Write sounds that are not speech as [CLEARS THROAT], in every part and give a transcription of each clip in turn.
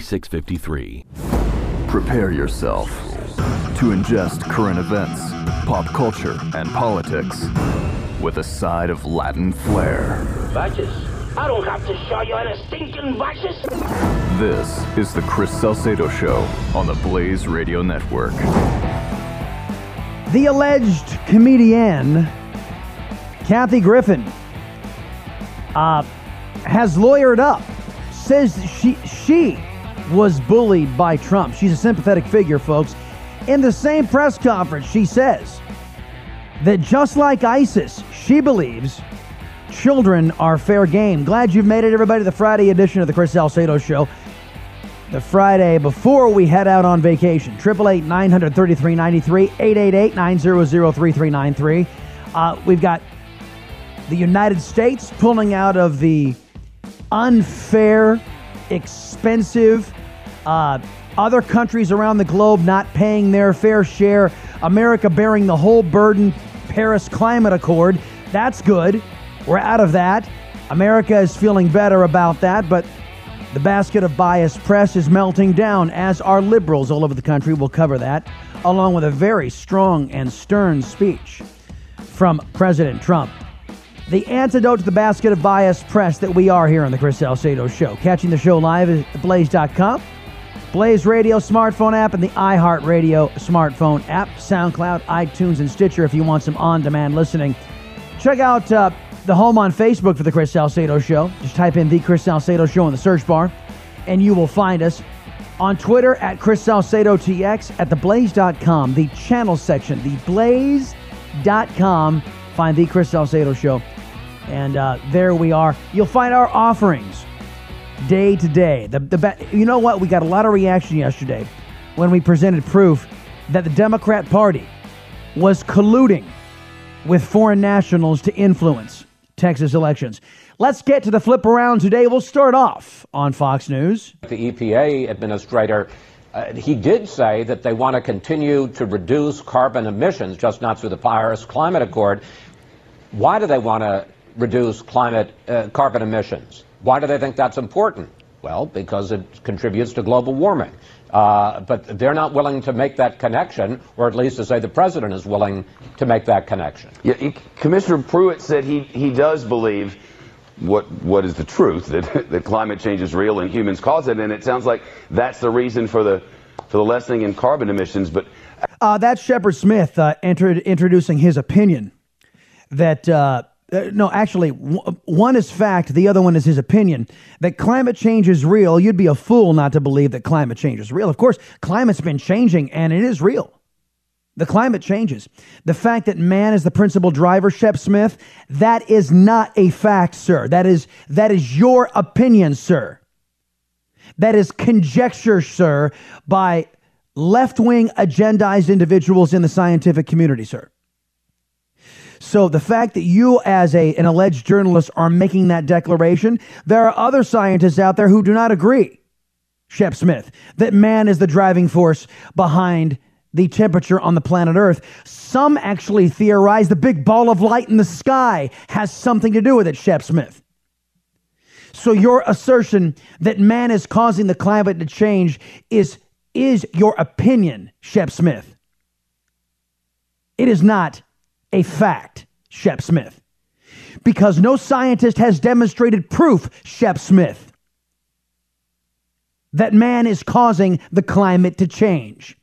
4653. Prepare yourself to ingest current events, pop culture, and politics with a side of Latin flair. Vices? I don't have to show you any stinking vices. This is the Chris Salcedo Show on the Blaze Radio Network. The alleged comedian Kathy Griffin uh, has lawyered up. Says she she was bullied by Trump. She's a sympathetic figure, folks. In the same press conference, she says that just like ISIS, she believes children are fair game. Glad you've made it, everybody, the Friday edition of the Chris Salcedo Show. The Friday before we head out on vacation. 888 933 93, 888 900 3393. Uh, we've got the United States pulling out of the unfair, expensive, uh, other countries around the globe not paying their fair share, America bearing the whole burden, Paris Climate Accord. That's good. We're out of that. America is feeling better about that, but the basket of biased press is melting down, as are liberals all over the country. We'll cover that, along with a very strong and stern speech from President Trump. The antidote to the basket of biased press that we are here on the Chris Salcedo Show. Catching the show live at blaze.com Blaze Radio smartphone app and the iHeartRadio smartphone app, SoundCloud, iTunes, and Stitcher if you want some on demand listening. Check out uh, the home on Facebook for The Chris Salcedo Show. Just type in The Chris Salcedo Show in the search bar, and you will find us. On Twitter at Chris Salcedo TX, at theblaze.com, the channel section, theblaze.com. Find The Chris Salcedo Show. And uh, there we are. You'll find our offerings day to day. The, the, you know what? We got a lot of reaction yesterday when we presented proof that the Democrat Party was colluding with foreign nationals to influence Texas elections. Let's get to the flip around today. We'll start off on Fox News. The EPA administrator, uh, he did say that they want to continue to reduce carbon emissions, just not through the Paris Climate Accord. Why do they want to reduce climate uh, carbon emissions? Why do they think that's important? Well, because it contributes to global warming. Uh, but they're not willing to make that connection, or at least to say the president is willing to make that connection. Yeah, he, Commissioner Pruitt said he, he does believe what what is the truth that, [LAUGHS] that climate change is real and humans cause it, and it sounds like that's the reason for the for the lessening in carbon emissions. But uh, that's Shepard Smith uh, entered, introducing his opinion that uh, uh, no, actually, w- one is fact, the other one is his opinion. That climate change is real. You'd be a fool not to believe that climate change is real. Of course, climate's been changing and it is real. The climate changes. The fact that man is the principal driver, Shep Smith, that is not a fact, sir. That is, that is your opinion, sir. That is conjecture, sir, by left wing agendized individuals in the scientific community, sir. So the fact that you, as a, an alleged journalist, are making that declaration, there are other scientists out there who do not agree, Shep Smith, that man is the driving force behind the temperature on the planet Earth. Some actually theorize the big ball of light in the sky has something to do with it, Shep Smith. So your assertion that man is causing the climate to change is, is your opinion, Shep Smith. It is not a fact, Shep Smith. because no scientist has demonstrated proof, Shep Smith, that man is causing the climate to change.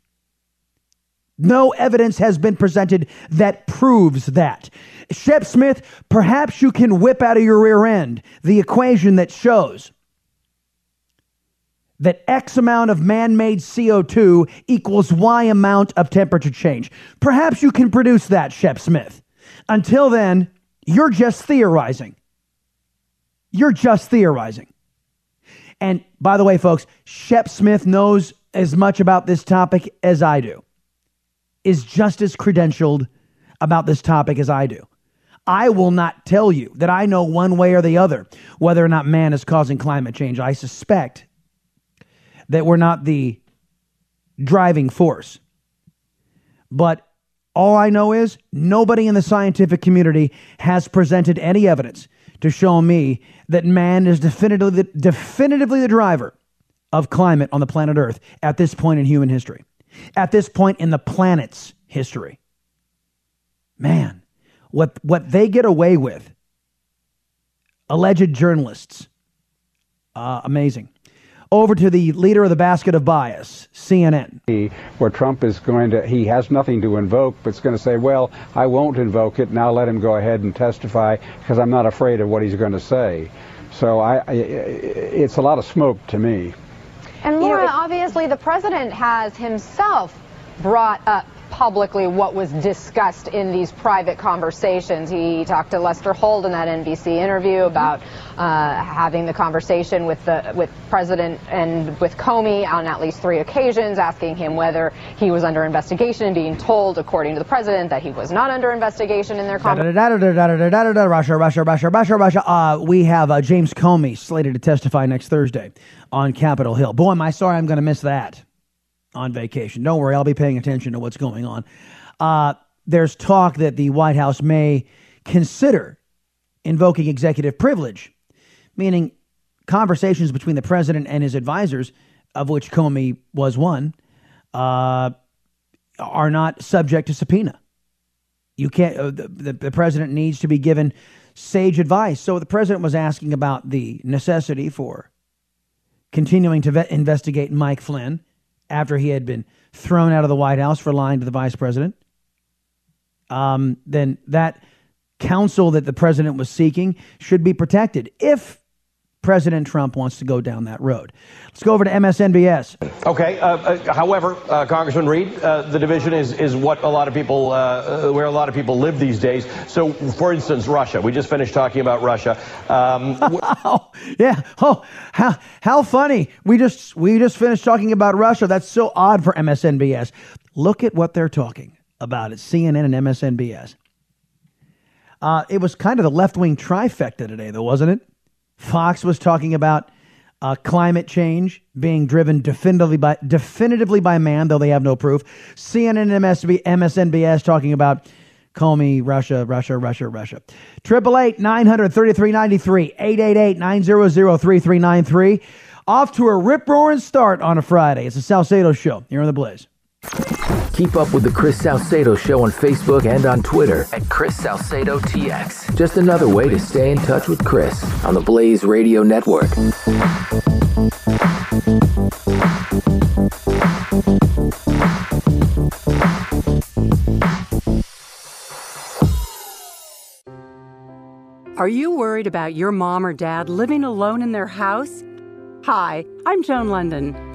No evidence has been presented that proves that. Shep Smith, perhaps you can whip out of your rear end the equation that shows that X amount of man made CO2 equals Y amount of temperature change. Perhaps you can produce that, Shep Smith. Until then, you're just theorizing. You're just theorizing. And by the way, folks, Shep Smith knows as much about this topic as I do, is just as credentialed about this topic as I do. I will not tell you that I know one way or the other whether or not man is causing climate change. I suspect that we're not the driving force. But all I know is nobody in the scientific community has presented any evidence to show me that man is definitively, definitively the driver of climate on the planet Earth at this point in human history, at this point in the planet's history. Man, what, what they get away with, alleged journalists, uh, amazing over to the leader of the basket of bias, CNN. Where Trump is going to, he has nothing to invoke, but it's going to say, well, I won't invoke it. Now let him go ahead and testify because I'm not afraid of what he's going to say. So I, I it's a lot of smoke to me. And Laura, obviously the president has himself brought up publicly what was discussed in these private conversations. He talked to Lester Holt in that NBC interview about uh, having the conversation with the with President and with Comey on at least three occasions, asking him whether he was under investigation and being told, according to the president, that he was not under investigation in their conversation. Russia, Russia, Russia, Russia, Russia. Uh, we have uh, James Comey slated to testify next Thursday on Capitol Hill. Boy, am I sorry I'm going to miss that on vacation. Don't worry, I'll be paying attention to what's going on. Uh, there's talk that the White House may consider invoking executive privilege, meaning conversations between the president and his advisors, of which Comey was one, uh, are not subject to subpoena. You can't. Uh, the, the president needs to be given sage advice. So the president was asking about the necessity for continuing to vet, investigate Mike Flynn after he had been thrown out of the White House for lying to the vice president, um, then that counsel that the president was seeking should be protected. If President Trump wants to go down that road. Let's go over to MSNBS. Okay. Uh, uh, however, uh, Congressman Reed, uh, the division is is what a lot of people uh, uh, where a lot of people live these days. So, for instance, Russia. We just finished talking about Russia. Um, [LAUGHS] oh, yeah. Oh, how how funny. We just we just finished talking about Russia. That's so odd for MSNBS. Look at what they're talking about at CNN and MSNBS. it was kind of the left wing trifecta today, though, wasn't it? Fox was talking about uh, climate change being driven definitively by definitively by man, though they have no proof. CNN and MSB, MSNBS talking about Comey, Russia, Russia, Russia, Russia. Triple eight nine hundred thirty three ninety three eight eight eight nine zero zero three three nine three. Off to a rip roaring start on a Friday. It's a Salcedo show here on the Blaze. Keep up with the Chris Salcedo Show on Facebook and on Twitter at Chris Salcedo TX. Just another way to stay in touch with Chris on the Blaze Radio Network. Are you worried about your mom or dad living alone in their house? Hi, I'm Joan Lunden.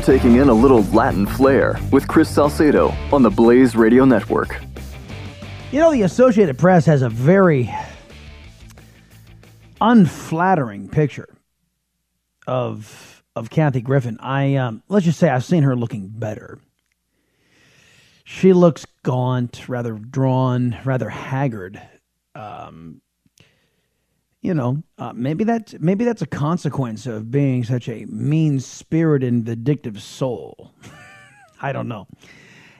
You're taking in a little Latin flair with Chris Salcedo on the Blaze Radio Network. You know, the Associated Press has a very unflattering picture of of Kathy Griffin. I um, let's just say I've seen her looking better. She looks gaunt, rather drawn, rather haggard. Um, you know, uh, maybe that's maybe that's a consequence of being such a mean-spirited and vindictive soul. [LAUGHS] I don't know.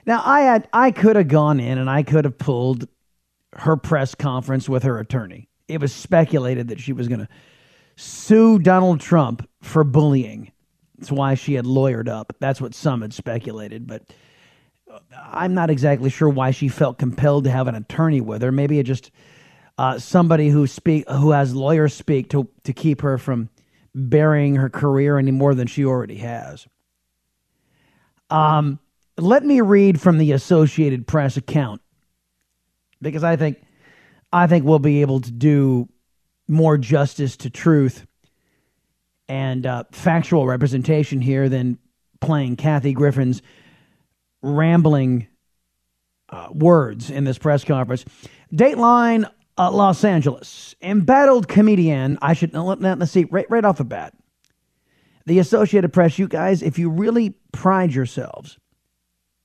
Now, I had I could have gone in and I could have pulled her press conference with her attorney. It was speculated that she was going to sue Donald Trump for bullying. That's why she had lawyered up. That's what some had speculated, but I'm not exactly sure why she felt compelled to have an attorney with her. Maybe it just uh, somebody who speak who has lawyers speak to to keep her from burying her career any more than she already has. Um, let me read from the Associated Press account because I think I think we'll be able to do more justice to truth and uh, factual representation here than playing Kathy Griffin's rambling uh, words in this press conference. Dateline uh, Los Angeles. Embattled comedian. I should let, let's see right, right off the bat. The Associated Press, you guys, if you really pride yourselves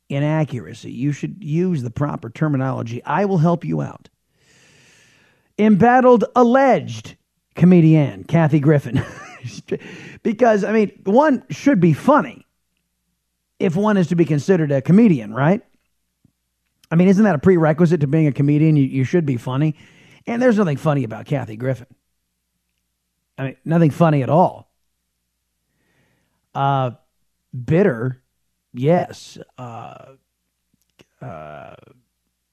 in accuracy, you should use the proper terminology. I will help you out. Embattled alleged comedian Kathy Griffin. [LAUGHS] because, I mean, one should be funny if one is to be considered a comedian, right? I mean, isn't that a prerequisite to being a comedian? You, you should be funny. And there's nothing funny about Kathy Griffin. I mean, nothing funny at all. Uh, bitter, yes. Uh, uh,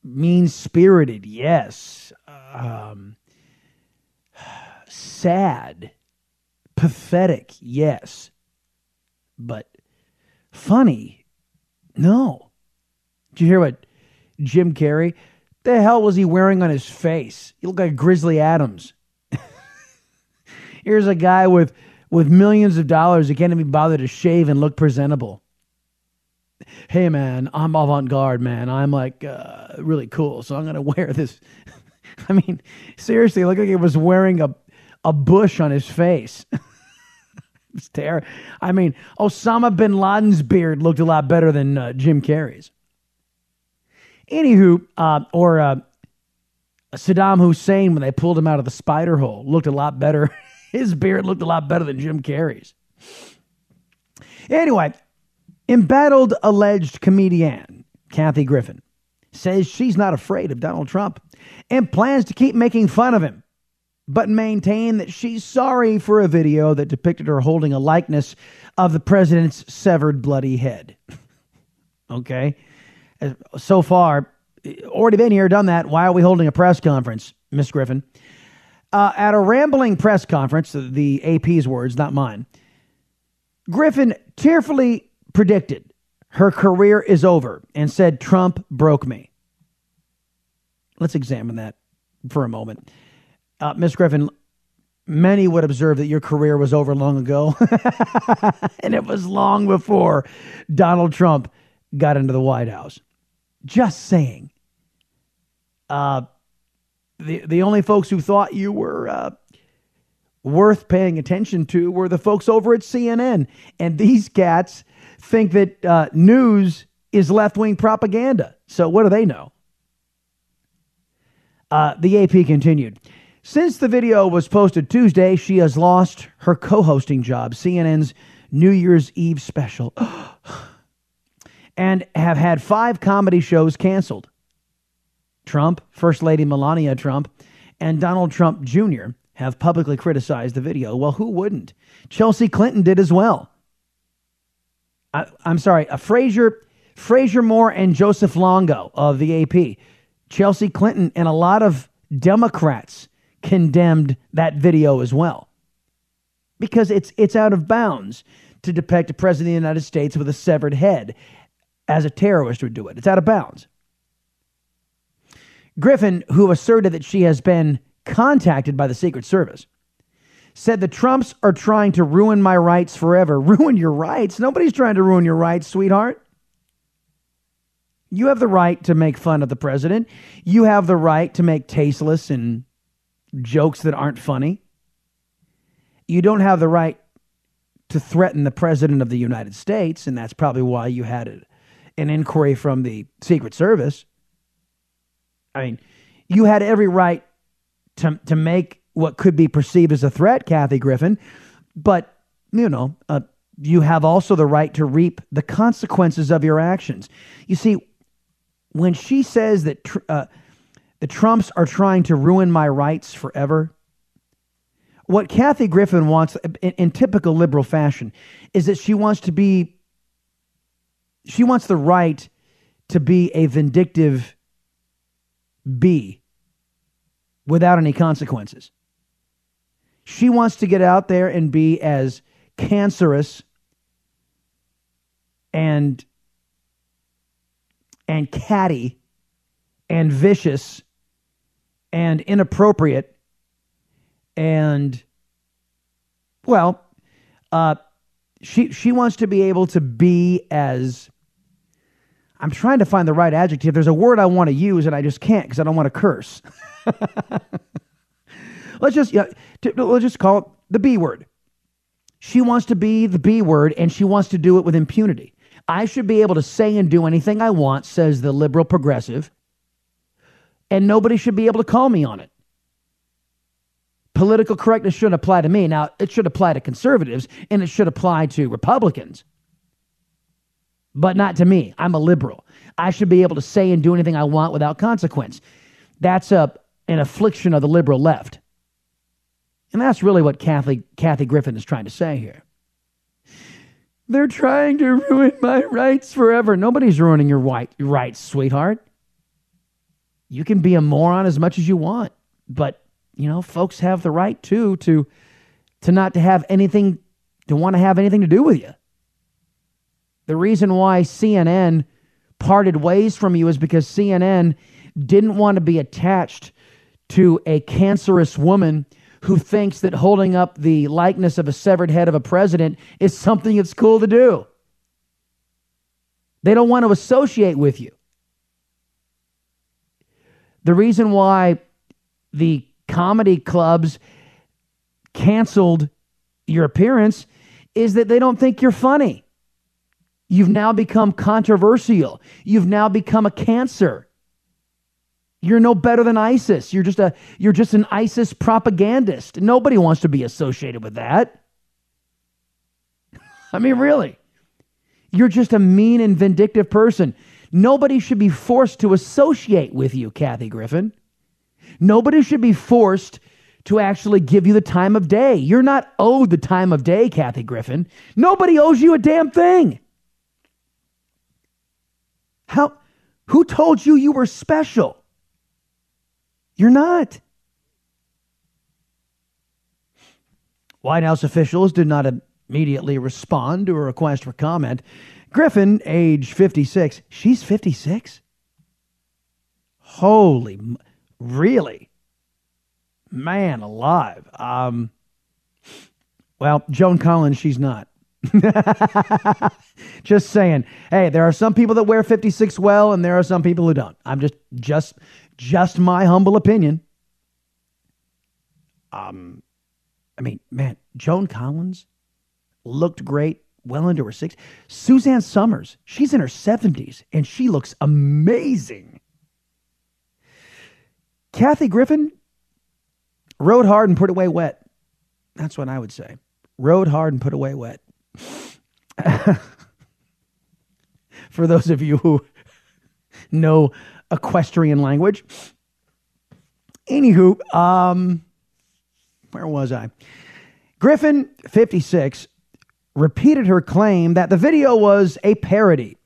mean spirited, yes. Um, sad, pathetic, yes. But funny, no. Did you hear what Jim Carrey? The hell was he wearing on his face? He looked like Grizzly Adams. [LAUGHS] Here's a guy with with millions of dollars who can't even bother to shave and look presentable. Hey man, I'm avant garde, man. I'm like uh, really cool, so I'm gonna [LAUGHS] wear this. [LAUGHS] I mean, seriously, look like he was wearing a a bush on his face. it's terrible. I mean, Osama bin Laden's beard looked a lot better than uh, Jim Carrey's. Anywho, uh, or uh, Saddam Hussein when they pulled him out of the spider hole looked a lot better. [LAUGHS] His beard looked a lot better than Jim Carrey's. Anyway, embattled alleged comedian Kathy Griffin says she's not afraid of Donald Trump and plans to keep making fun of him, but maintain that she's sorry for a video that depicted her holding a likeness of the president's severed bloody head. [LAUGHS] okay? So far, already been here, done that. Why are we holding a press conference, Miss Griffin? Uh, at a rambling press conference, the AP's words, not mine, Griffin tearfully predicted her career is over and said Trump broke me. Let's examine that for a moment. Uh, Miss Griffin, many would observe that your career was over long ago, [LAUGHS] and it was long before Donald Trump got into the White House. Just saying. Uh, the the only folks who thought you were uh, worth paying attention to were the folks over at CNN, and these cats think that uh, news is left wing propaganda. So what do they know? Uh, the AP continued. Since the video was posted Tuesday, she has lost her co hosting job, CNN's New Year's Eve special. [GASPS] and have had five comedy shows canceled. Trump, First Lady Melania Trump, and Donald Trump Jr. have publicly criticized the video. Well, who wouldn't? Chelsea Clinton did as well. I, am sorry, uh, a Frazier, Frazier Moore and Joseph Longo of the AP. Chelsea Clinton and a lot of Democrats condemned that video as well because it's it's out of bounds to depict a president of the United States with a severed head as a terrorist would do it. It's out of bounds. Griffin, who asserted that she has been contacted by the Secret Service, said the Trumps are trying to ruin my rights forever. [LAUGHS] Ruin your rights? Nobody's trying to ruin your rights, sweetheart. You have the right to make fun of the president. You have the right to make tasteless and jokes that aren't funny. You don't have the right to threaten the president of the United States, and that's probably why you had it an inquiry from the Secret Service. I mean, you had every right to, to make what could be perceived as a threat, Kathy Griffin, but, you know, uh, you have also the right to reap the consequences of your actions. You see, when she says that tr- uh, the Trumps are trying to ruin my rights forever, what Kathy Griffin wants in, in typical liberal fashion is that she wants to be, she wants the right to be a vindictive bee without any consequences. She wants to get out there and be as cancerous and and catty and vicious and inappropriate and well uh she she wants to be able to be as I'm trying to find the right adjective. There's a word I want to use and I just can't because I don't want to curse. [LAUGHS] let's just yeah, let's just call it the B word. She wants to be the B word and she wants to do it with impunity. I should be able to say and do anything I want, says the liberal progressive, and nobody should be able to call me on it. Political correctness shouldn't apply to me. Now, it should apply to conservatives and it should apply to Republicans, but not to me. I'm a liberal. I should be able to say and do anything I want without consequence. That's a, an affliction of the liberal left. And that's really what Kathy, Kathy Griffin is trying to say here. They're trying to ruin my rights forever. Nobody's ruining your, white, rights, sweetheart. You can be a moron as much as you want, but you know, folks have the right too to to not to have anything to want to have anything to do with you. The reason why CNN parted ways from you is because CNN didn't want to be attached to a cancerous woman who thinks that holding up the likeness of a severed head of a president is something that's cool to do. They don't want to associate with you. The reason why the comedy clubs canceled your appearance is that they don't think you're funny. You've now become controversial. You've now become a cancer. You're no better than ISIS. You're just a you're just an ISIS propagandist. Nobody wants to be associated with that. [LAUGHS] I mean, really. You're just a mean and vindictive person. Nobody should be forced to associate with you, Kathy Griffin. Nobody should be forced to actually give you the time of day. You're not owed the time of day, Kathy Griffin. Nobody owes you a damn thing. How who told you you were special? You're not. White House officials did not immediately respond to a request for comment. Griffin, age 56, she's 56? Holy, really? Man alive. Um, well, Joan Collins, she's not. [LAUGHS] just saying. Hey, there are some people that wear 56 well, and there are some people who don't. I'm just, just just my humble opinion. Um, I mean, man, Joan Collins looked great well into her 60s. Suzanne Somers, she's in her 70s and she looks amazing. Kathy Griffin rode hard and put away wet. That's what I would say. Rode hard and put away wet. [LAUGHS] For those of you who know equestrian language. Anywho, um, where was I? Griffin, 56, repeated her claim that the video was a parody,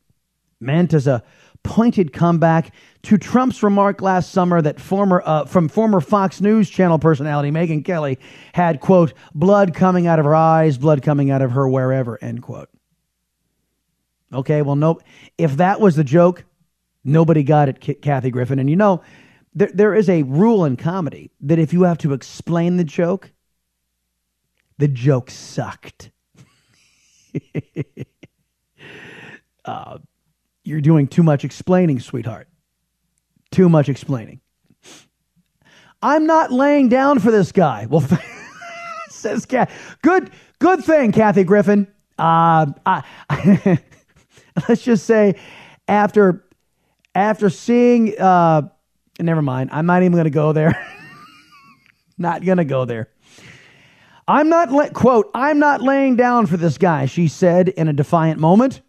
meant as a pointed comeback to Trump's remark last summer that former uh, from former Fox News channel personality Megyn Kelly had quote blood coming out of her eyes, blood coming out of her wherever end quote. Okay, well, nope. if that was the joke, Nobody got it, Kathy Griffin. And you know, there, there is a rule in comedy that if you have to explain the joke, the joke sucked. [LAUGHS] uh, you're doing too much explaining, sweetheart. Too much explaining. I'm not laying down for this guy. Well, [LAUGHS] says Cat. Good, good thing, Kathy Griffin. Uh, I, [LAUGHS] let's just say after after seeing uh never mind. I'm not even going to go there. [LAUGHS] not going to go there. I'm not let quote, I'm not laying down for this guy, she said in a defiant moment.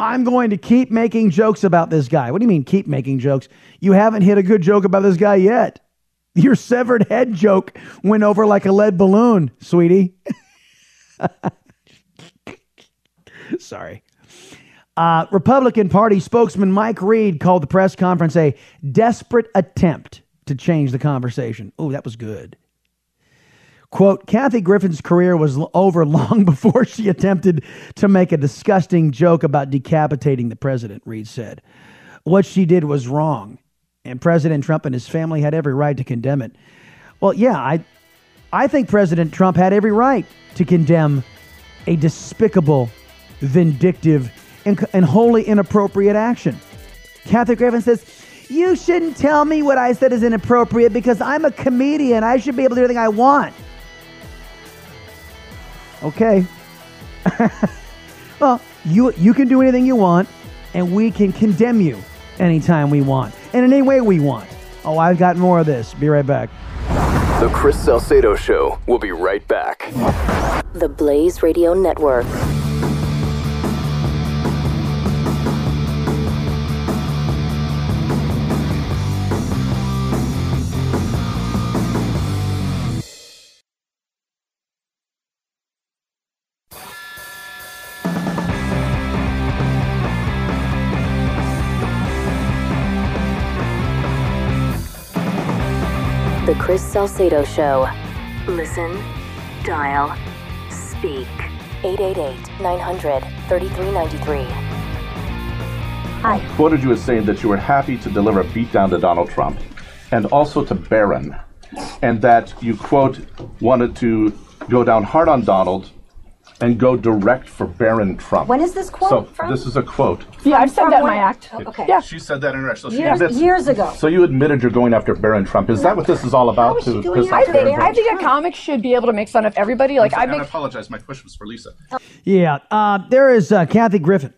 I'm going to keep making jokes about this guy. What do you mean keep making jokes? You haven't hit a good joke about this guy yet. [LAUGHS] Your severed head joke went over like a lead balloon, sweetie. [LAUGHS] Sorry. Uh, Republican Party spokesman Mike Reed called the press conference a desperate attempt to change the conversation. Oh, that was good. Quote, Kathy Griffin's career was over long [LAUGHS] before she attempted to make a disgusting joke about decapitating the president, Reed said. What she did was wrong, and President Trump and his family had every right to condemn it. Well, yeah, I, I think President Trump had every right to condemn a despicable, vindictive, and, and wholly inappropriate action. Kathy Griffin says, You shouldn't tell me what I said is inappropriate because I'm a comedian. I should be able to do anything I want. Okay. [LAUGHS] well, you you can do anything you want, and we can condemn you anytime we want, and in any way we want. Oh, I've got more of this. Be right back. The Chris Salcedo Show. We'll be right back. The Blaze Radio Network. Salcedo Show. Listen, dial, speak. 888 900 3393. I quoted you as saying that you were happy to deliver a beatdown to Donald Trump and also to Barron, and that you, quote, wanted to go down hard on Donald and go direct for Barron Trump. When is this quote So from? this is a quote. Yeah, I've said that in my act. Okay. Yeah. She said that in her. So she Years- admits- years ago. So you admitted you're going after Barron Trump. Is that what this is all about? to piss I off think Barron I Trump? think a comic should be able to make fun of everybody. Like I And make I apologize. My question was for Lisa. Yeah, uh, there is uh, Kathy Griffin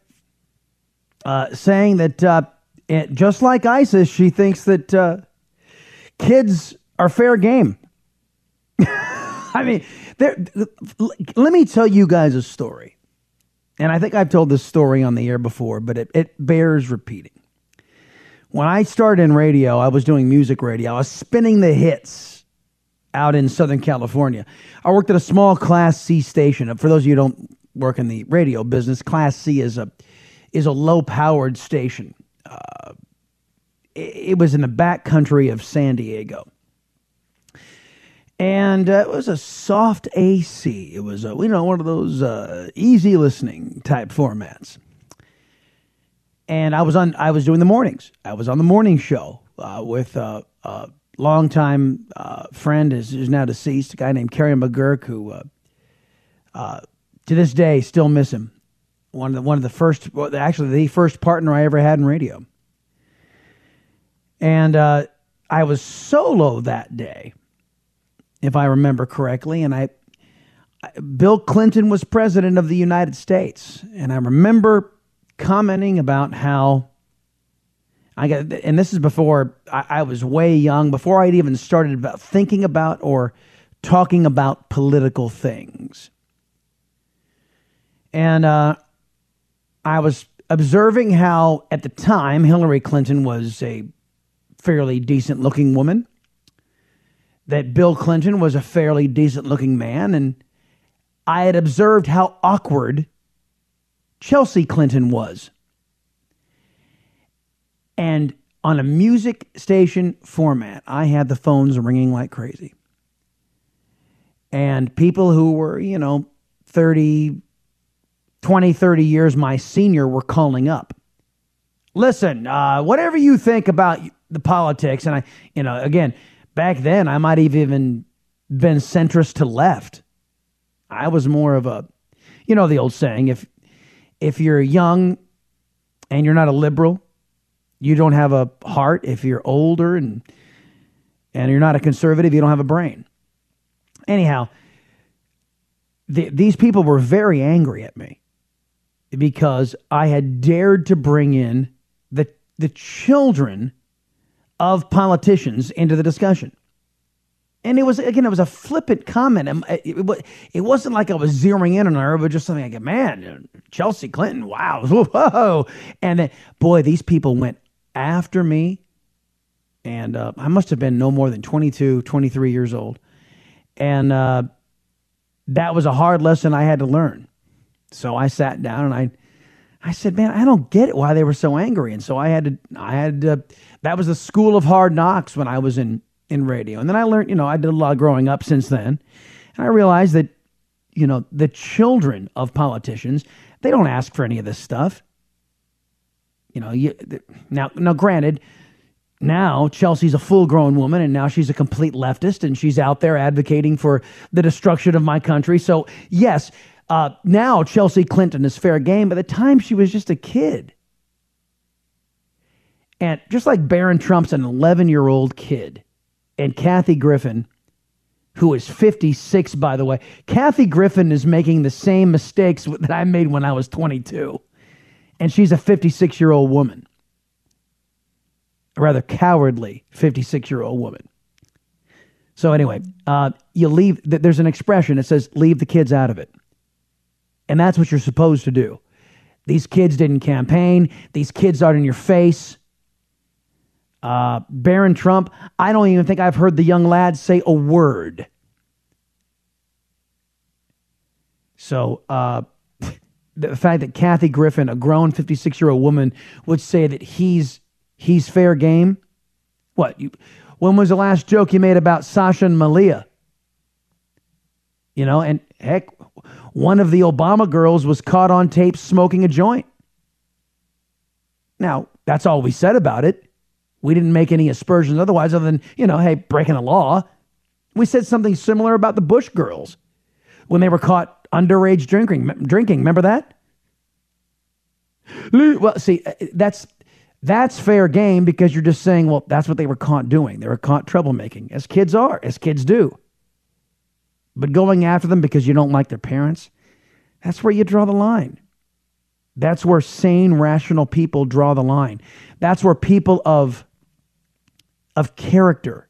uh, saying that uh, it, just like ISIS, she thinks that uh, kids are fair game. [LAUGHS] I mean, there. Let me tell you guys a story, and I think I've told this story on the air before, but it, it bears repeating. When I started in radio, I was doing music radio. I was spinning the hits out in Southern California. I worked at a small Class C station. For those of you who don't work in the radio business, Class C is a is a low powered station. Uh, it, it was in the back country of San Diego, and uh, it was a soft AC. It was a, you know one of those uh, easy listening type formats. And I was on. I was doing the mornings. I was on the morning show uh, with uh, a longtime uh, friend, is who's now deceased, a guy named Kerry McGurk, who uh, uh, to this day still miss him. One of the one of the first, well, actually the first partner I ever had in radio. And uh, I was solo that day, if I remember correctly, and I. I- Bill Clinton was president of the United States, and I remember commenting about how I got, and this is before I, I was way young, before I'd even started about thinking about or talking about political things. And uh, I was observing how, at the time, Hillary Clinton was a fairly decent looking woman, that Bill Clinton was a fairly decent looking man, and I had observed how awkward Chelsea Clinton was. And on a music station format, I had the phones ringing like crazy. And people who were, you know, 30, 20, 30 years my senior were calling up. Listen, uh, whatever you think about the politics, and I, you know, again, back then I might have even been centrist to left. I was more of a, you know, the old saying, if if you're young and you're not a liberal, you don't have a heart. If you're older and and you're not a conservative, you don't have a brain. Anyhow, the, these people were very angry at me because I had dared to bring in the the children of politicians into the discussion. And it was again, it was a flippant comment. It wasn't like I was zeroing in on her, but just something like, "Man, Chelsea Clinton, wow, [LAUGHS] whoa!" And then, boy, these people went after me, and uh, I must have been no more than 22, 23 years old, and uh, that was a hard lesson I had to learn. So I sat down and I, I said, "Man, I don't get it why they were so angry." And so I had to, I had to, that was the school of hard knocks when I was in in radio. And then I learned, you know, I did a lot growing up since then. And I realized that, you know, the children of politicians, they don't ask for any of this stuff. You know, you, now, now granted, now Chelsea's a full grown woman and now she's a complete leftist and she's out there advocating for the destruction of my country. So, yes, uh, now Chelsea Clinton is fair game. By the time she was just a kid, and just like Barron Trump's an 11 year old kid, and Kathy Griffin, who is 56, by the way. Kathy Griffin is making the same mistakes [LAUGHS] that I made when I was 22. And she's a 56 year old woman. A rather cowardly 56 year old woman. So, anyway, uh, you leave, there's an expression that says, leave the kids out of it. And that's what you're supposed to do. These kids didn't campaign, these kids aren't in your face. Uh, Barron Trump, I don't even think I've heard the young lad say a word. So uh, [LAUGHS] the fact that Kathy Griffin, a grown 56 year old woman, would say that he's he's fair game. What? You, when was the last joke you made about Sasha and Malia? You know, and heck, one of the Obama girls was caught on tape smoking a joint. Now, that's all we said about it. We didn't make any aspersions otherwise, other than, you know, hey, breaking the law. We said something similar about the Bush girls when they were caught underage drinking. Drinking, remember that? Well, see, uh, that's that's fair game because you're just saying, well, that's what they were caught doing. They were caught troublemaking, as kids are, as kids do. But going after them because you don't like their parents, that's where you draw the line. That's where sane, rational people draw the line. That's where people of of character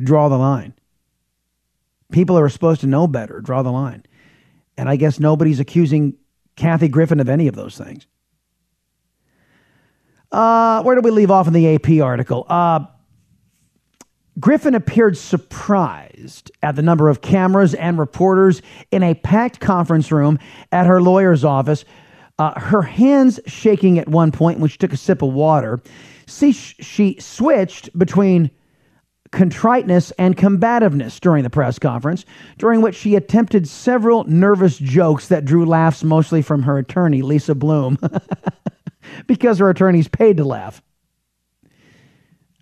draw the line. People who are supposed to know better draw the line. And I guess nobody's accusing Kathy Griffin of any of those things. Uh, where do we leave off in the AP article? Uh, Griffin appeared surprised at the number of cameras and reporters in a packed conference room at her lawyer's office. Uh, her hands shaking at one point when she took a sip of water. See, she switched between contriteness and combativeness during the press conference, during which she attempted several nervous jokes that drew laughs mostly from her attorney, Lisa Bloom, [LAUGHS] because her attorney's paid to laugh.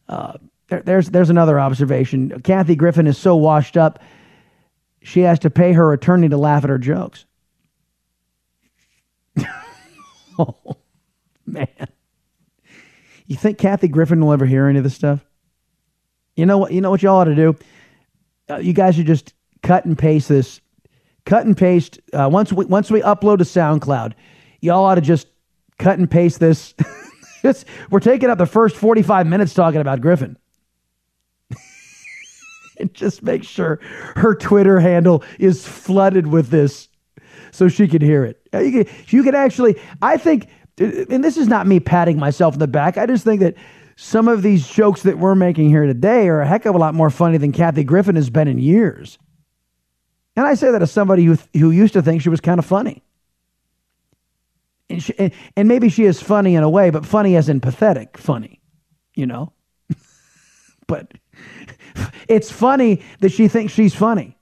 Uh, there, there's, there's another observation. Kathy Griffin is so washed up, she has to pay her attorney to laugh at her jokes. [LAUGHS] oh, man. You think Kathy Griffin will ever hear any of this stuff? You know what? You know what y'all ought to do. Uh, you guys should just cut and paste this. Cut and paste. Uh, once we once we upload to SoundCloud, y'all ought to just cut and paste this. [LAUGHS] we're taking up the first forty five minutes talking about Griffin. [LAUGHS] and just make sure her Twitter handle is flooded with this, so she can hear it. Uh, you can, you can actually. I think and this is not me patting myself in the back. I just think that some of these jokes that we're making here today are a heck of a lot more funny than Kathy Griffin has been in years. And I say that as somebody who, who used to think she was kind of funny. And, she, and, and maybe she is funny in a way, but funny as in pathetic funny, you know? [LAUGHS] but [LAUGHS] it's funny that she thinks she's funny.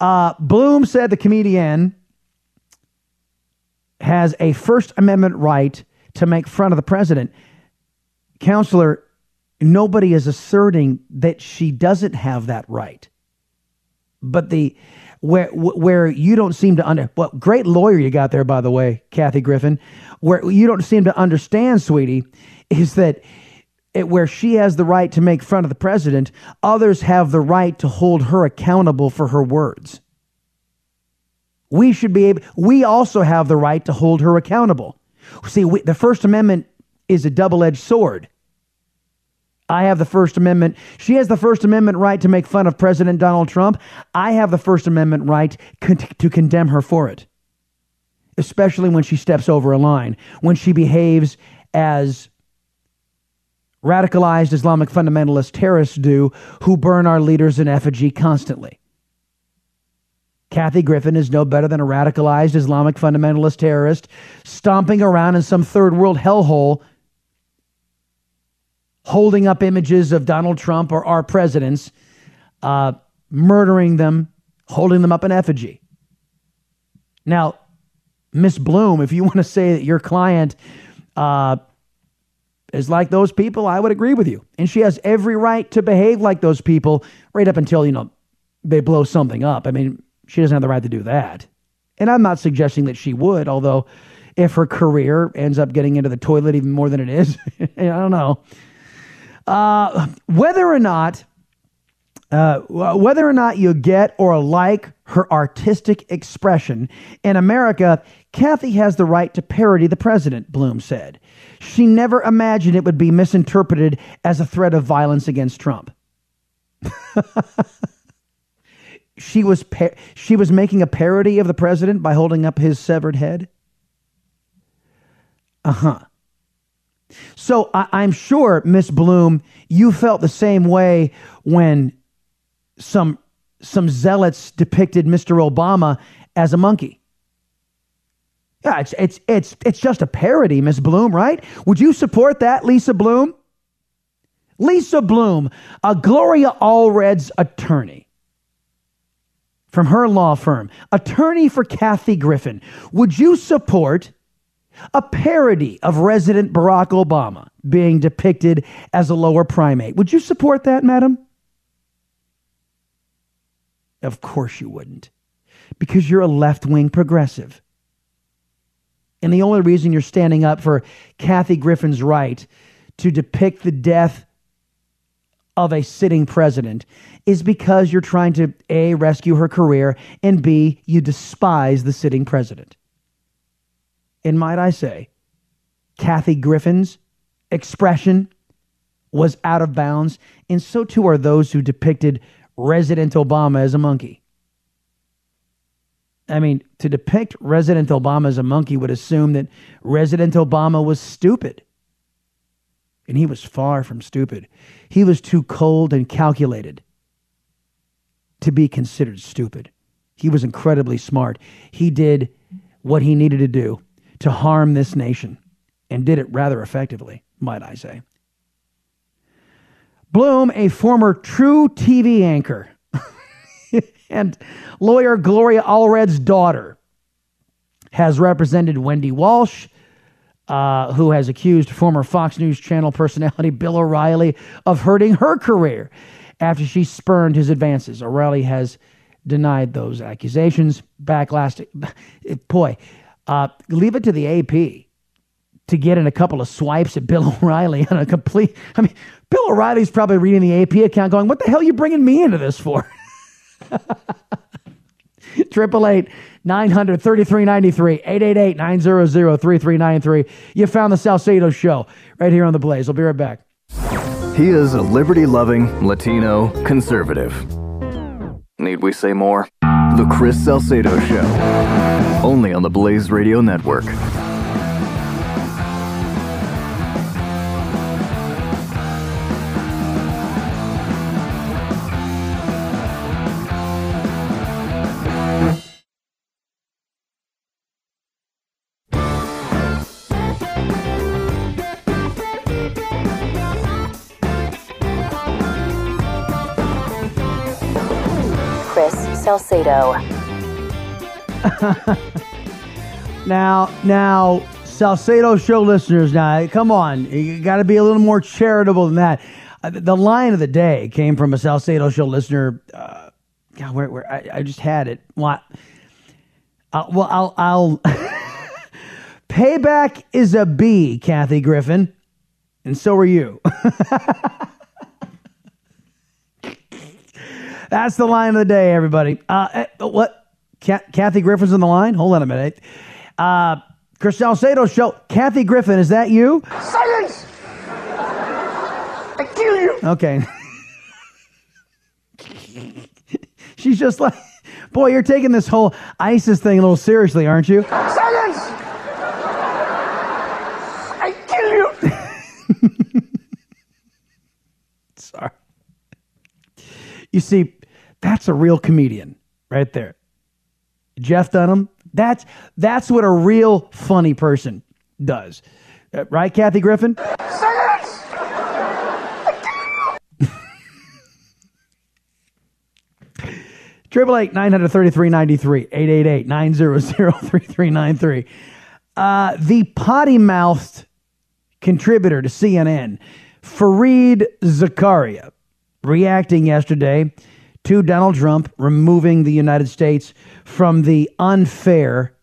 Uh, Bloom said the comedian has a First Amendment right to make fun of the president. Counselor, nobody is asserting that she doesn't have that right. But the where where you don't seem to under what great lawyer you got there by the way, Kathy Griffin, where you don't seem to understand, sweetie, is that it, where she has the right to make fun of the president, others have the right to hold her accountable for her words. We should be able, we also have the right to hold her accountable. See, we, the First Amendment is a double edged sword. I have the First Amendment. She has the First Amendment right to make fun of President Donald Trump. I have the First Amendment right con- to condemn her for it, especially when she steps over a line, when she behaves as radicalized Islamic fundamentalist terrorists do who burn our leaders in effigy constantly. Kathy Griffin is no better than a radicalized Islamic fundamentalist terrorist stomping around in some third world hellhole, holding up images of Donald Trump or our presidents, uh, murdering them, holding them up in effigy. Now, Miss Bloom, if you [LAUGHS] want to say that your client uh, is like those people, I would agree with you. And she has every right to behave like those people right up until, you know, they blow something up. I mean, she doesn't have the right to do that. And I'm not suggesting that she would, although if her career ends up getting into the toilet even more than it is, [LAUGHS] I don't know. Uh, whether or not uh, whether or not you get or like her artistic expression, in America, Kathy has the right to parody the president, Bloom said. She never imagined it would be misinterpreted as a threat of violence against Trump. [LAUGHS] she was par- she was making a parody of the president by holding up his severed head. Uh huh. So I- I'm sure, Miss Bloom, you felt the same way when some some zealots depicted Mr. Obama as a monkey. Yeah, it's it's it's it's just a parody, Miss Bloom, right? Would you support that, Lisa Bloom? Lisa Bloom, a Gloria Allred's attorney from her law firm, attorney for Kathy Griffin. Would you support a parody of Resident Barack Obama being depicted as a lower primate? Would you support that, madam? Of course you wouldn't, because you're a left wing progressive. And the only reason you're standing up for Kathy Griffin's right to depict the death of a sitting president is because you're trying to A, rescue her career, and B, you despise the sitting president. And might I say, Kathy Griffin's expression was out of bounds, and so too are those who depicted Resident Obama as a monkey. I mean, to depict Resident Obama as a monkey would assume that Resident Obama was stupid. And he was far from stupid. He was too cold and calculated to be considered stupid. He was incredibly smart. He did what he needed to do to harm this nation and did it rather effectively, might I say. Bloom, a former truTV anchor, [LAUGHS] and lawyer Gloria Allred's daughter, has represented Wendy Walsh, uh, who has accused former Fox News Channel personality [LAUGHS] Bill O'Reilly of hurting her career after she spurned his advances. O'Reilly has denied those accusations. Backlash, [LAUGHS] boy, uh, leave it to the AP to get in a couple of swipes at Bill O'Reilly on a complete. I mean, Bill O'Reilly's probably reading the AP account going, what the hell are you bringing me into this for? [LAUGHS] Triple eight nine hundred thirty three ninety three eight eight eight nine zero zero three three nine three. You found the Salcedo Show right here on the Blaze. I'll be right back. He is a liberty loving Latino conservative. Need we say more? The Chris Salcedo Show. Only on the Blaze Radio Network. Salcedo. [LAUGHS] Now, now, Salcedo Show listeners, now, come on. You got to be a little more charitable than that. Uh, the line of the day came from a Salcedo Show listener. Uh, God, where, where I, I just had it. What? Uh, well, I'll, I'll. [LAUGHS] Payback is a B, Kathy Griffin, and so are you. [LAUGHS] That's the line of the day, everybody. Uh, eh, what? Kathy Griffin's on the line. Hold on a minute. Uh, Chris Salcedo show. Kathy Griffin, is that you? Silence! I kill you! Okay. She's just like, boy, you're taking this whole ISIS thing a little seriously, aren't you? Silence! I kill you! [LAUGHS] Sorry. You see, that's a real comedian right there. Jeff Dunham, that's that's what a real funny person does. Uh, right, Kathy Griffin? Triple eight nine hundred thirty three ninety three eight eight eight nine zero zero [LAUGHS] three three nine three. Uh, the potty mouthed contributor to CNN, Fareed Zakaria, reacting yesterday to Donald Trump removing the United States from the unfair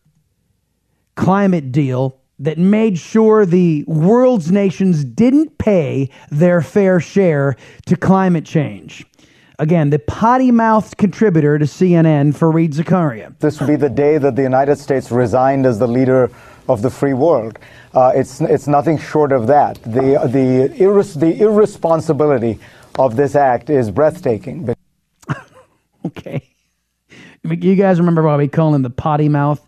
climate deal that made sure the world's nations didn't pay their fair share to climate change. Again, the potty mouthed contributor to CNN, Fareed Zakaria. This would be the day that the United States resigned as the leader of the free world. Uh, it's, it's nothing short of that. The, the, irres- the irresponsibility of this act is breathtaking. [LAUGHS] Okay. You guys remember Bobby Cullen, the potty mouth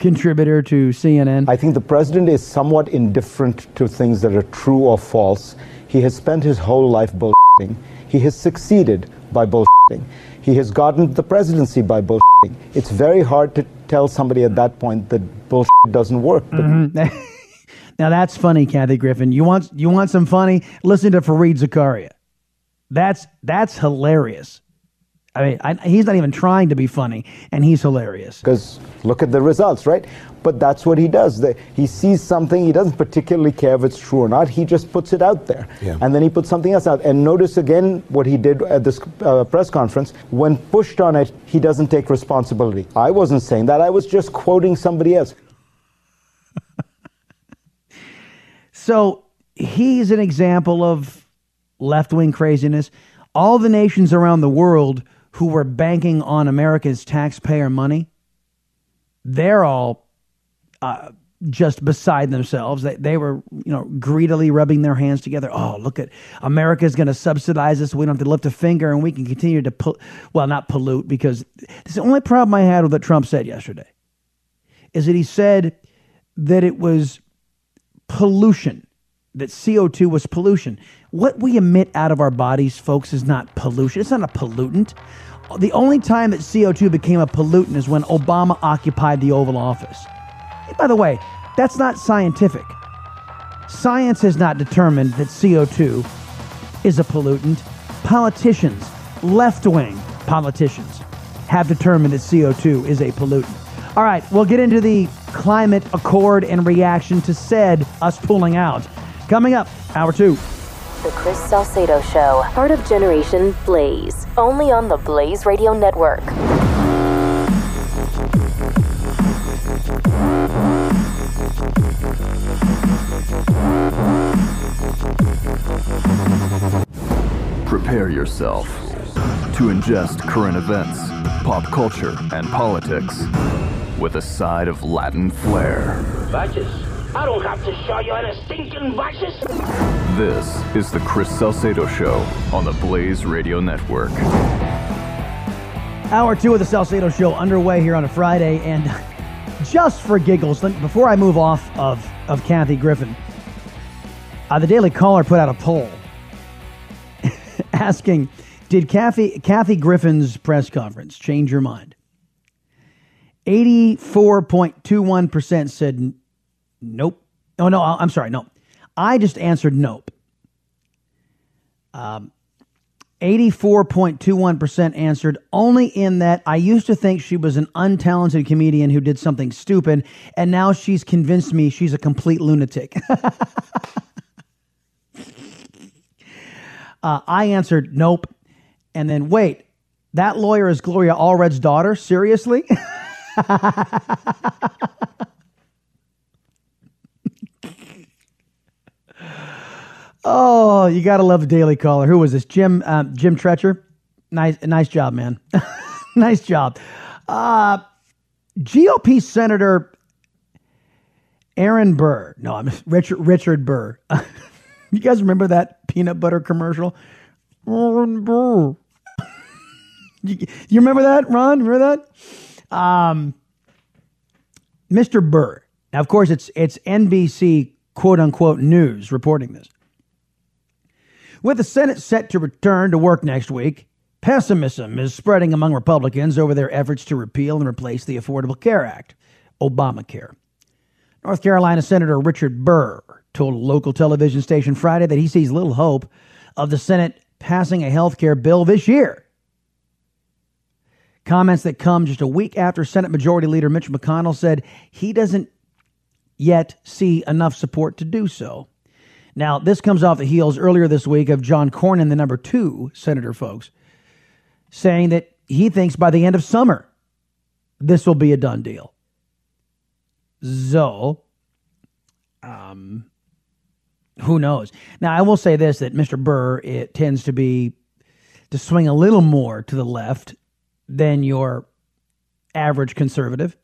contributor to CNN? I think the president is somewhat indifferent to things that are true or false. He has spent his whole life bullshitting. He has succeeded by bullshitting. He has gotten the presidency by bullshitting. It's very hard to tell somebody at that point that bullshit doesn't work. Mhm. [LAUGHS] now that's funny, Kathy Griffin. You want you want some funny? Listen to Fareed Zakaria. That's that's hilarious. I mean, I, he's not even trying to be funny, and he's hilarious. Because look at the results, right? But that's what he does. The, he sees something, he doesn't particularly care if it's true or not, he just puts it out there. Yeah. And then he puts something else out. And notice again what he did at this uh, press conference. When pushed on it, he doesn't take responsibility. I wasn't saying that, I was just quoting somebody else. [LAUGHS] So he's an example of left wing craziness. All the nations around the world who were banking on America's taxpayer money, they're all uh, just beside themselves. They, they were, you know, greedily rubbing their hands together. Oh, look at America's going to subsidize us. We don't have to lift a finger, and we can continue to put, well, not pollute, because this the only problem I had with what Trump said yesterday is that he said that it was pollution, that CO2 was pollution. What we emit out of our bodies, folks, is not pollution. It's not a pollutant. The only time that CO2 became a pollutant is when Obama occupied the Oval Office. By the way, that's not scientific. Science has not determined that CO2 is a pollutant. Politicians, left wing politicians, have determined that CO2 is a pollutant. All right, we'll get into the climate accord and reaction to said us pulling out. Coming up, hour two. The Chris Salcedo Show, part of Generation Blaze, only on the Blaze Radio Network. Prepare yourself to ingest current events, pop culture, and politics with a side of Latin flair. Vices? I don't have to show you any stinking vices. This is the Chris Salcedo Show on the Blaze Radio Network. Hour two of the Salcedo Show underway here on a Friday, and just for giggles, before I move off of, of Kathy Griffin, uh, the Daily Caller put out a poll [LAUGHS] asking, "Did Kathy Kathy Griffin's press conference change your mind?" Eighty-four point two one percent said n- nope. Oh no, I'm sorry, no. I just answered nope. Um, 84.21% answered only in that I used to think she was an untalented comedian who did something stupid, and now she's convinced me she's a complete lunatic. [LAUGHS] uh, I answered nope. And then, wait, that lawyer is Gloria Allred's daughter? Seriously? [LAUGHS] Oh, you gotta love the Daily Caller. Who was this? Jim um, Jim Treacher. Nice, nice job, man. [LAUGHS] nice job. Uh, GOP Senator Aaron Burr. No, I'm [LAUGHS] Richard Richard Burr. [LAUGHS] you guys remember that peanut butter commercial? Aaron Burr. you, you remember that, Ron? Remember that? Um, Mr. Burr. Now, of course, it's it's NBC quote unquote news reporting this. With the Senate set to return to work next week, pessimism is spreading among Republicans over their efforts to repeal and replace the Affordable Care Act, Obamacare. North Carolina Senator Richard Burr told a local television station Friday that he sees little hope of the Senate passing a health care bill this year. Comments that come just a week after Senate Majority Leader Mitch McConnell said he doesn't yet see enough support to do so. Now, this comes off the heels earlier this week of John Cornyn, the number two senator, folks, saying that he thinks by the end of summer this will be a done deal. So, um, who knows? Now, I will say this that Mr. Burr it tends to be to swing a little more to the left than your average conservative.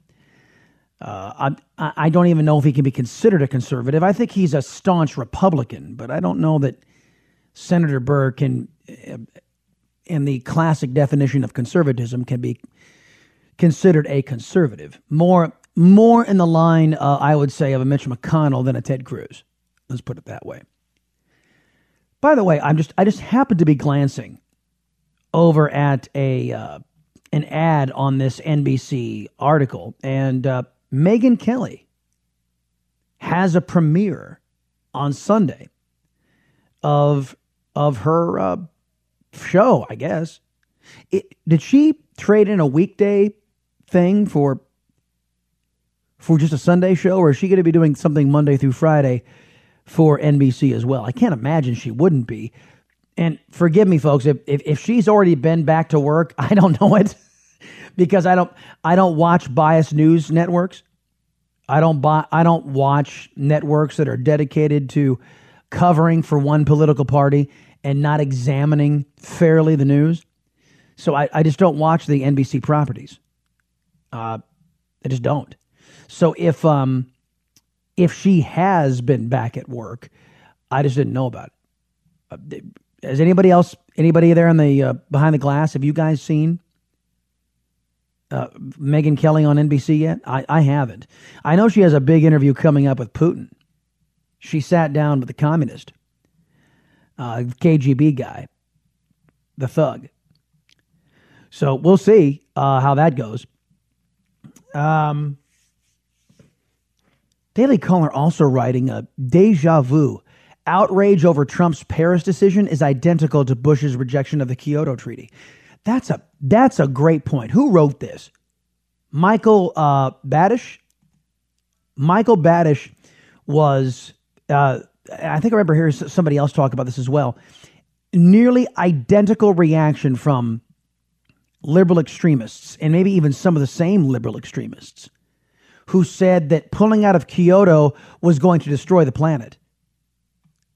Uh, I, I don't even know if he can be considered a conservative. I think he's a staunch Republican, but I don't know that Senator Burr can, uh, in the classic definition of conservatism, can be considered a conservative. More, more in the line, uh, I would say, of a Mitch McConnell than a Ted Cruz. Let's put it that way. By the way, I'm just I just happened to be glancing over at a uh, an ad on this NBC article, and uh, Megyn Kelly has a premiere on Sunday of of her uh, show. I guess. It, did she trade in a weekday thing for for just a Sunday show, or is she going to be doing something Monday through Friday for NBC as well? I can't imagine she wouldn't be. And forgive me, folks, if, if, if she's already been back to work, [LAUGHS] I don't know it because I don't I don't watch biased news networks. I don't buy I don't watch networks that are dedicated to covering for one political party and not examining fairly the news. So I, I just don't watch the NBC properties. Uh, I just don't. So if um if she has been back at work, I just didn't know about it. Uh, has anybody else, anybody there in the uh, behind the glass, have you guys seen uh, Megyn Kelly on NBC yet? I, I haven't. I know she has a big interview coming up with Putin. She sat down with the communist, uh, KGB guy, the thug. So we'll see uh, how that goes. Um, Daily Caller also writing a deja vu. Outrage over Trump's Paris decision is identical to Bush's rejection of the Kyoto Treaty. That's a that's a great point. Who wrote this? Michael uh, Bastasch. Michael Bastasch was. Uh, I think I remember hearing somebody else talk about this as well. Nearly identical reaction from liberal extremists, and maybe even some of the same liberal extremists, who said that pulling out of Kyoto was going to destroy the planet.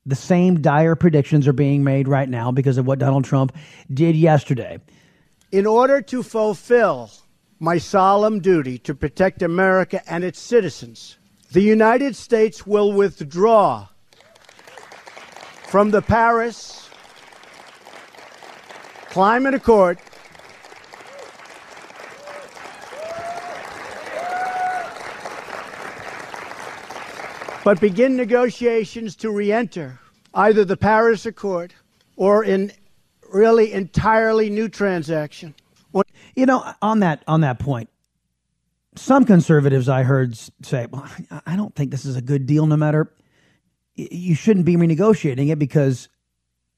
The same dire predictions are being made right now because of what Donald Trump did yesterday. In order to fulfill my solemn duty to protect America and its citizens, the United States will withdraw from the Paris Climate Accord but begin negotiations to re-enter either the Paris Accord or in really entirely new transaction. You know, on that on that point, some conservatives I heard say, "Well, I don't think this is a good deal. No matter, you shouldn't be renegotiating it because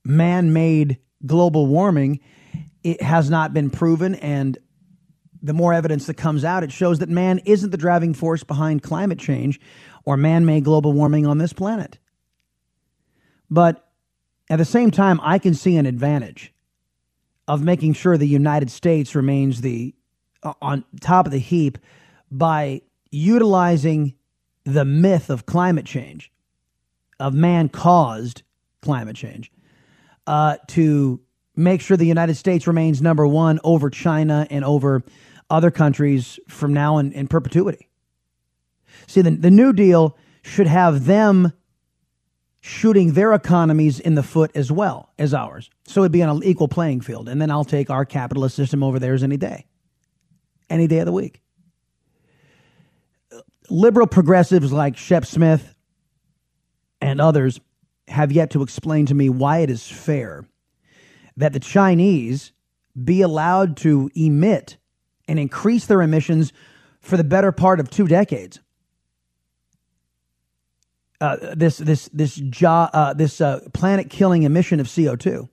man-made global warming it has not been proven, and the more evidence that comes out, it shows that man isn't the driving force behind climate change or man made global warming on this planet. But at the same time, I can see an advantage of making sure the United States remains the uh, on top of the heap by utilizing the myth of climate change, of man caused climate change, uh, to make sure the United States remains number one over China and over other countries from now in, in perpetuity. See, the, the New Deal should have them shooting their economies in the foot as well as ours. So it'd be on an equal playing field. And then I'll take our capitalist system over theirs any day, any day of the week. Liberal progressives like Shep Smith and others have yet to explain to me why it is fair that the Chinese be allowed to emit and increase their emissions for the better part of two decades. Uh, this this this jo- uh, this uh, planet killing emission of CO two,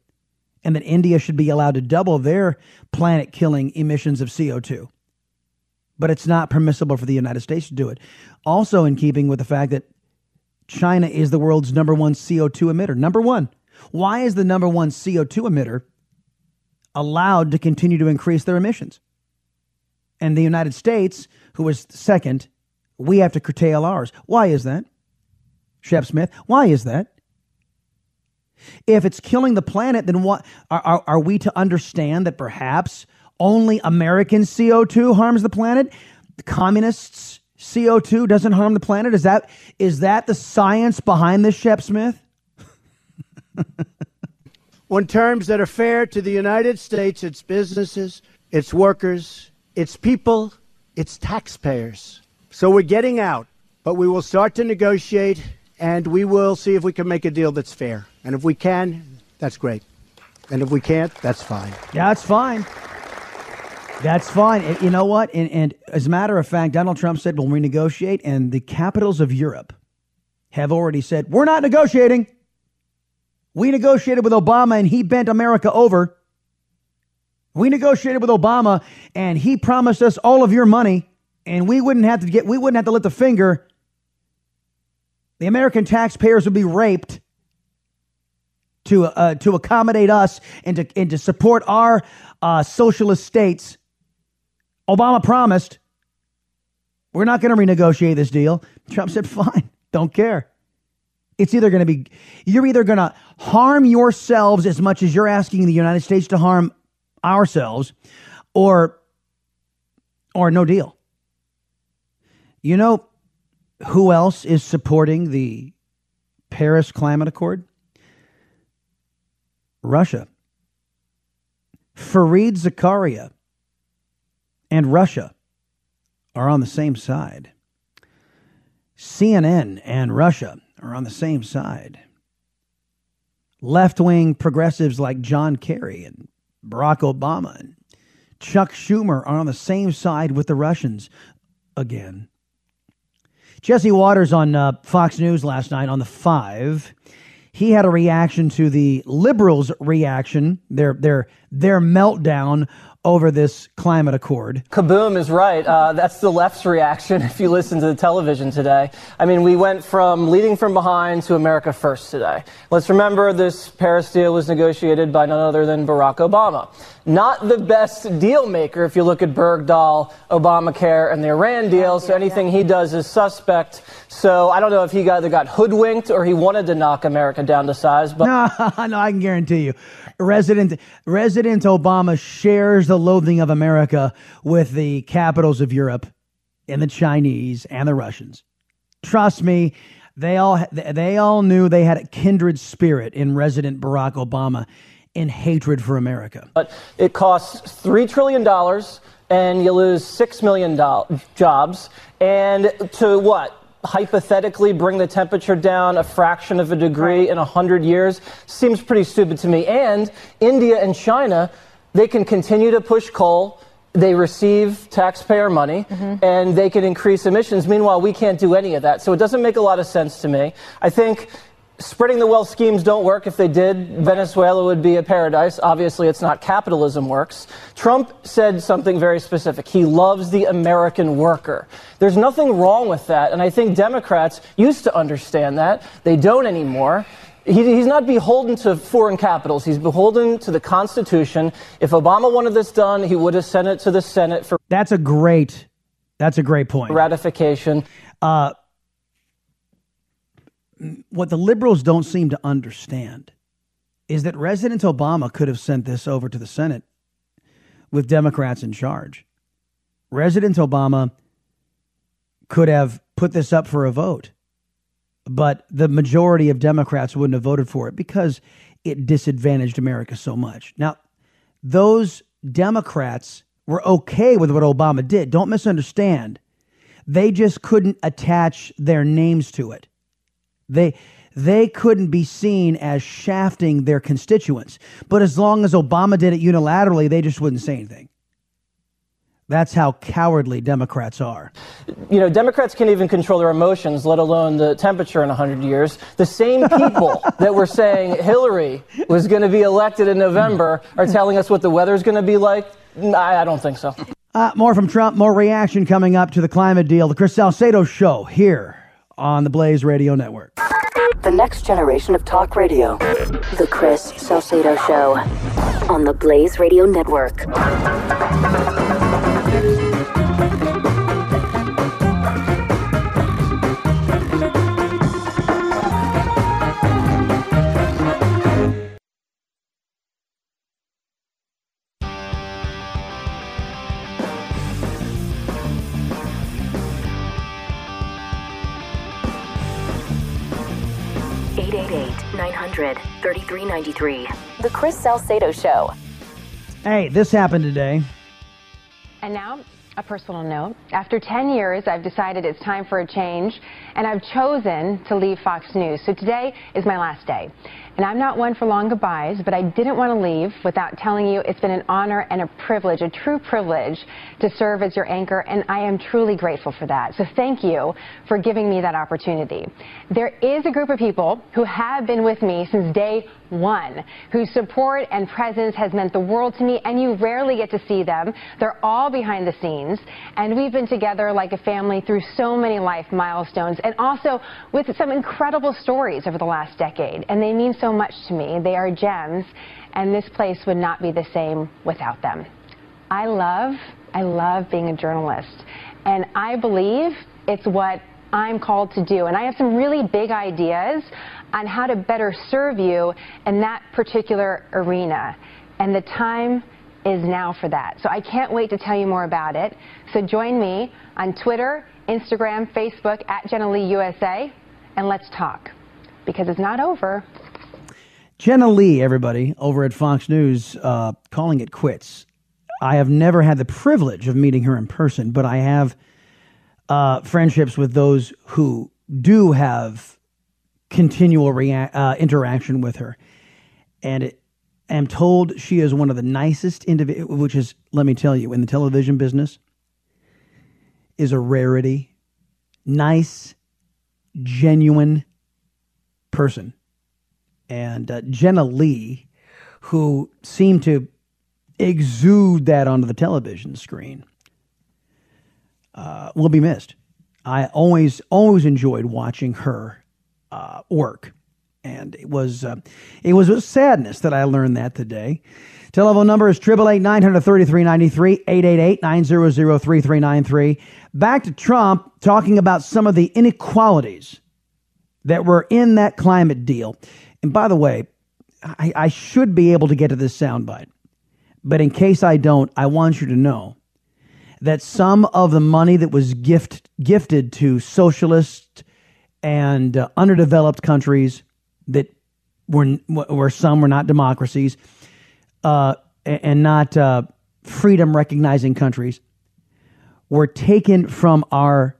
and that India should be allowed to double their planet killing emissions of CO two, but it's not permissible for the United States to do it. Also, in keeping with the fact that China is the world's number one CO two emitter, number one. Why is the number one CO two emitter allowed to continue to increase their emissions? And the United States, who is second, we have to curtail ours. Why is that? Shep Smith, why is that? If it's killing the planet, then what are, are, are we to understand that perhaps only American CO2 harms the planet? The communists CO2 doesn't harm the planet? Is that is that the science behind this, Shep Smith? [LAUGHS] on terms that are fair to the United States, its businesses, its workers, its people, its taxpayers. So we're getting out, but we will start to negotiate and we will see if we can make a deal that's fair. And if we can, that's great. And if we can't, that's fine. Yeah, that's fine. That's fine. You know what? And, and, as a matter of fact, Donald Trump said we'll renegotiate, and the capitals of Europe have already said we're not negotiating. We negotiated with Obama, and he bent America over. We negotiated with Obama, and he promised us all of your money, and we wouldn't have to get we wouldn't have to lift a finger the American taxpayers would be raped to, uh, to accommodate us and to, and to support our uh, socialist states. Obama promised, we're not going to renegotiate this deal. Trump said, fine, don't care. It's either going to be, you're either going to harm yourselves as much as you're asking the United States to harm ourselves, or, or no deal. You know, who else is supporting the Paris Climate Accord? Russia. Fareed Zakaria and Russia are on the same side. CNN and Russia are on the same side. Left wing progressives like John Kerry and Barack Obama and Chuck Schumer are on the same side with the Russians again. Jesse Watters on uh, Fox News last night on the Five. He had a reaction to the liberals' reaction, their their their meltdown over this climate accord. Kaboom is right. Uh, that's the left's reaction [LAUGHS] if you listen to the television today. I mean, we went from leading from behind to America first today. Let's remember this Paris deal was negotiated by none other than Barack Obama. Not the best deal maker if you look at Bergdahl, Obamacare, and the Iran deal. So anything he does is suspect. So I don't know if he either got hoodwinked or he wanted to knock America down to size. But no, [LAUGHS] no, I can guarantee you, Resident Resident Obama shares the loathing of America with the capitals of Europe and the Chinese and the Russians. Trust me, they all they all knew they had a kindred spirit in Resident Barack Obama in hatred for America. But it costs three trillion dollars, and you lose six million jobs. And to what? Hypothetically bring the temperature down a fraction of a degree in 100 years seems pretty stupid to me. And India and China, they can continue to push coal. They receive taxpayer money mm-hmm. and they can increase emissions. Meanwhile, we can't do any of that. So it doesn't make a lot of sense to me. I think spreading the wealth schemes don't work. If they did, Venezuela would be a paradise. Obviously, it's not capitalism works. Trump said something very specific. He loves the American worker. There's nothing wrong with that, and I think Democrats used to understand that. They don't anymore. He, he's not beholden to foreign capitals. He's beholden to the Constitution. If Obama wanted this done, he would have sent it to the Senate for. That's a great. That's a great point. Ratification. Uh, what the liberals don't seem to understand is that President Obama could have sent this over to the Senate with Democrats in charge. President Obama could have put this up for a vote, but the majority of Democrats wouldn't have voted for it because it disadvantaged America so much. Now, those Democrats were okay with what Obama did. Don't misunderstand. They just couldn't attach their names to it. They they couldn't be seen as shafting their constituents. But as long as Obama did it unilaterally, they just wouldn't say anything. That's how cowardly Democrats are. You know, Democrats can't even control their emotions, let alone the temperature in 100 years. The same [LAUGHS] people that were saying Hillary was going to be elected in November are telling us what the weather's going to be like. I, I don't think so. Uh, more from Trump, more reaction coming up to the climate deal. The Chris Salcedo Show here on the Blaze Radio Network. The next generation of talk radio. The Chris Salcedo Show on the Blaze Radio Network. 900 3393. The Chris Salcedo Show. Hey, this happened today. And now, a personal note. After 10 years, I've decided it's time for a change, and I've chosen to leave Fox News. So today is my last day. And I'm not one for long goodbyes, but I didn't want to leave without telling you it's been an honor and a privilege, a true privilege, to serve as your anchor, and I am truly grateful for that. So thank you for giving me that opportunity. There is a group of people who have been with me since day one, whose support and presence has meant the world to me, and you rarely get to see them. They're all behind the scenes, and we've been together like a family through so many life milestones, and also with some incredible stories over the last decade, and they mean so much to me. They are gems, and this place would not be the same without them. I love, I love being a journalist, and I believe it's what I'm called to do. And I have some really big ideas on how to better serve you in that particular arena. And the time is now for that. So I can't wait to tell you more about it. So join me on Twitter, Instagram, Facebook at Jenna Lee USA, and let's talk because it's not over. Jenna Lee, everybody, over at Fox News, uh, calling it quits. I have never had the privilege of meeting her in person, but I have uh, friendships with those who do have continual rea- uh, interaction with her. And it, am told she is one of the nicest individuals, which is, let me tell you, in the television business, is a rarity. Nice, genuine person and uh, Jenna Lee, who seemed to exude that onto the television screen, uh, will be missed. I always always enjoyed watching her uh, work, and it was uh, it was with sadness that I learned that today. Telephone number is triple eight nine hundred thirty three ninety three eight eight eight nine zero zero three three nine three. Back to Trump talking about some of the inequalities that were in that climate deal. And by the way, I, I should be able to get to this soundbite, but in case I don't, I want you to know that some of the money that was gift, gifted to socialist and uh, underdeveloped countries that were where some were not democracies uh, and not uh, freedom recognizing countries were taken from our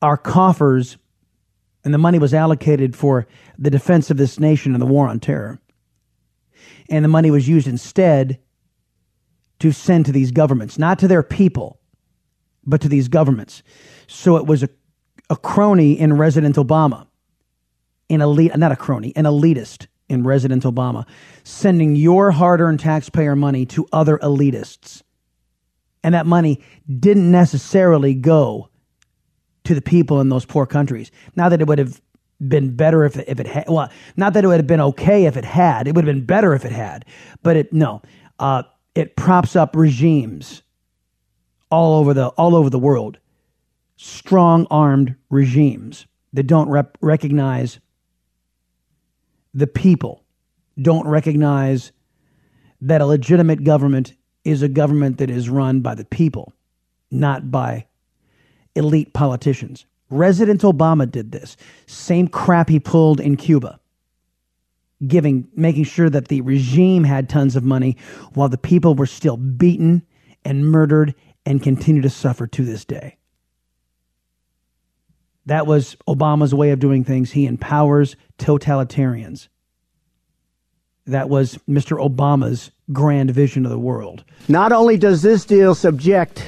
our coffers and the money was allocated for the defense of this nation and the war on terror. And the money was used instead to send to these governments, not to their people, but to these governments. So it was a, a crony in President Obama, an elite, not a crony, an elitist in President Obama, sending your hard earned taxpayer money to other elitists. And that money didn't necessarily go to the people in those poor countries. Now that it would have been better if it, if it had, well, not that it would have been okay if it had. It would have been better if it had. But it, no, uh, it props up regimes all over the, all over the world. Strong armed regimes that don't rep- recognize the people, don't recognize that a legitimate government is a government that is run by the people not by elite politicians. President Obama did this. Same crap he pulled in Cuba. Giving making sure that the regime had tons of money while the people were still beaten and murdered and continue to suffer to this day. That was Obama's way of doing things. He empowers totalitarians. That was Mr. Obama's grand vision of the world. Not only does this deal subject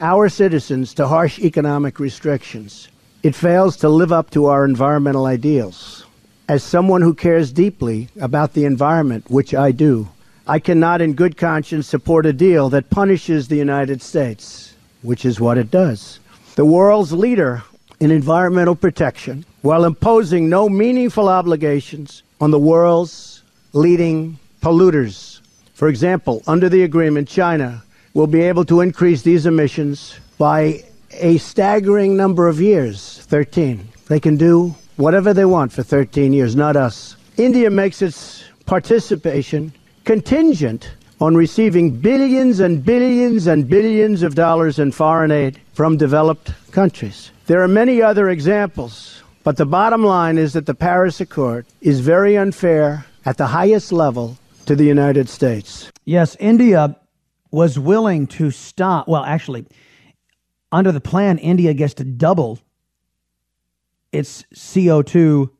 our citizens to harsh economic restrictions, it fails to live up to our environmental ideals. As someone who cares deeply about the environment, which I do, I cannot in good conscience support a deal that punishes the United States, which is what it does. The world's leader in environmental protection while imposing no meaningful obligations on the world's leading polluters. For example, under the agreement, China will be able to increase these emissions by a staggering number of years 13. They can do whatever they want for 13 years, not us. India makes its participation contingent on receiving billions and billions and billions of dollars in foreign aid from developed countries. There are many other examples, but the bottom line is that the Paris Accord is very unfair at the highest level to the United States. Yes, India was willing to stop. Well, actually, under the plan, India gets to double its CO2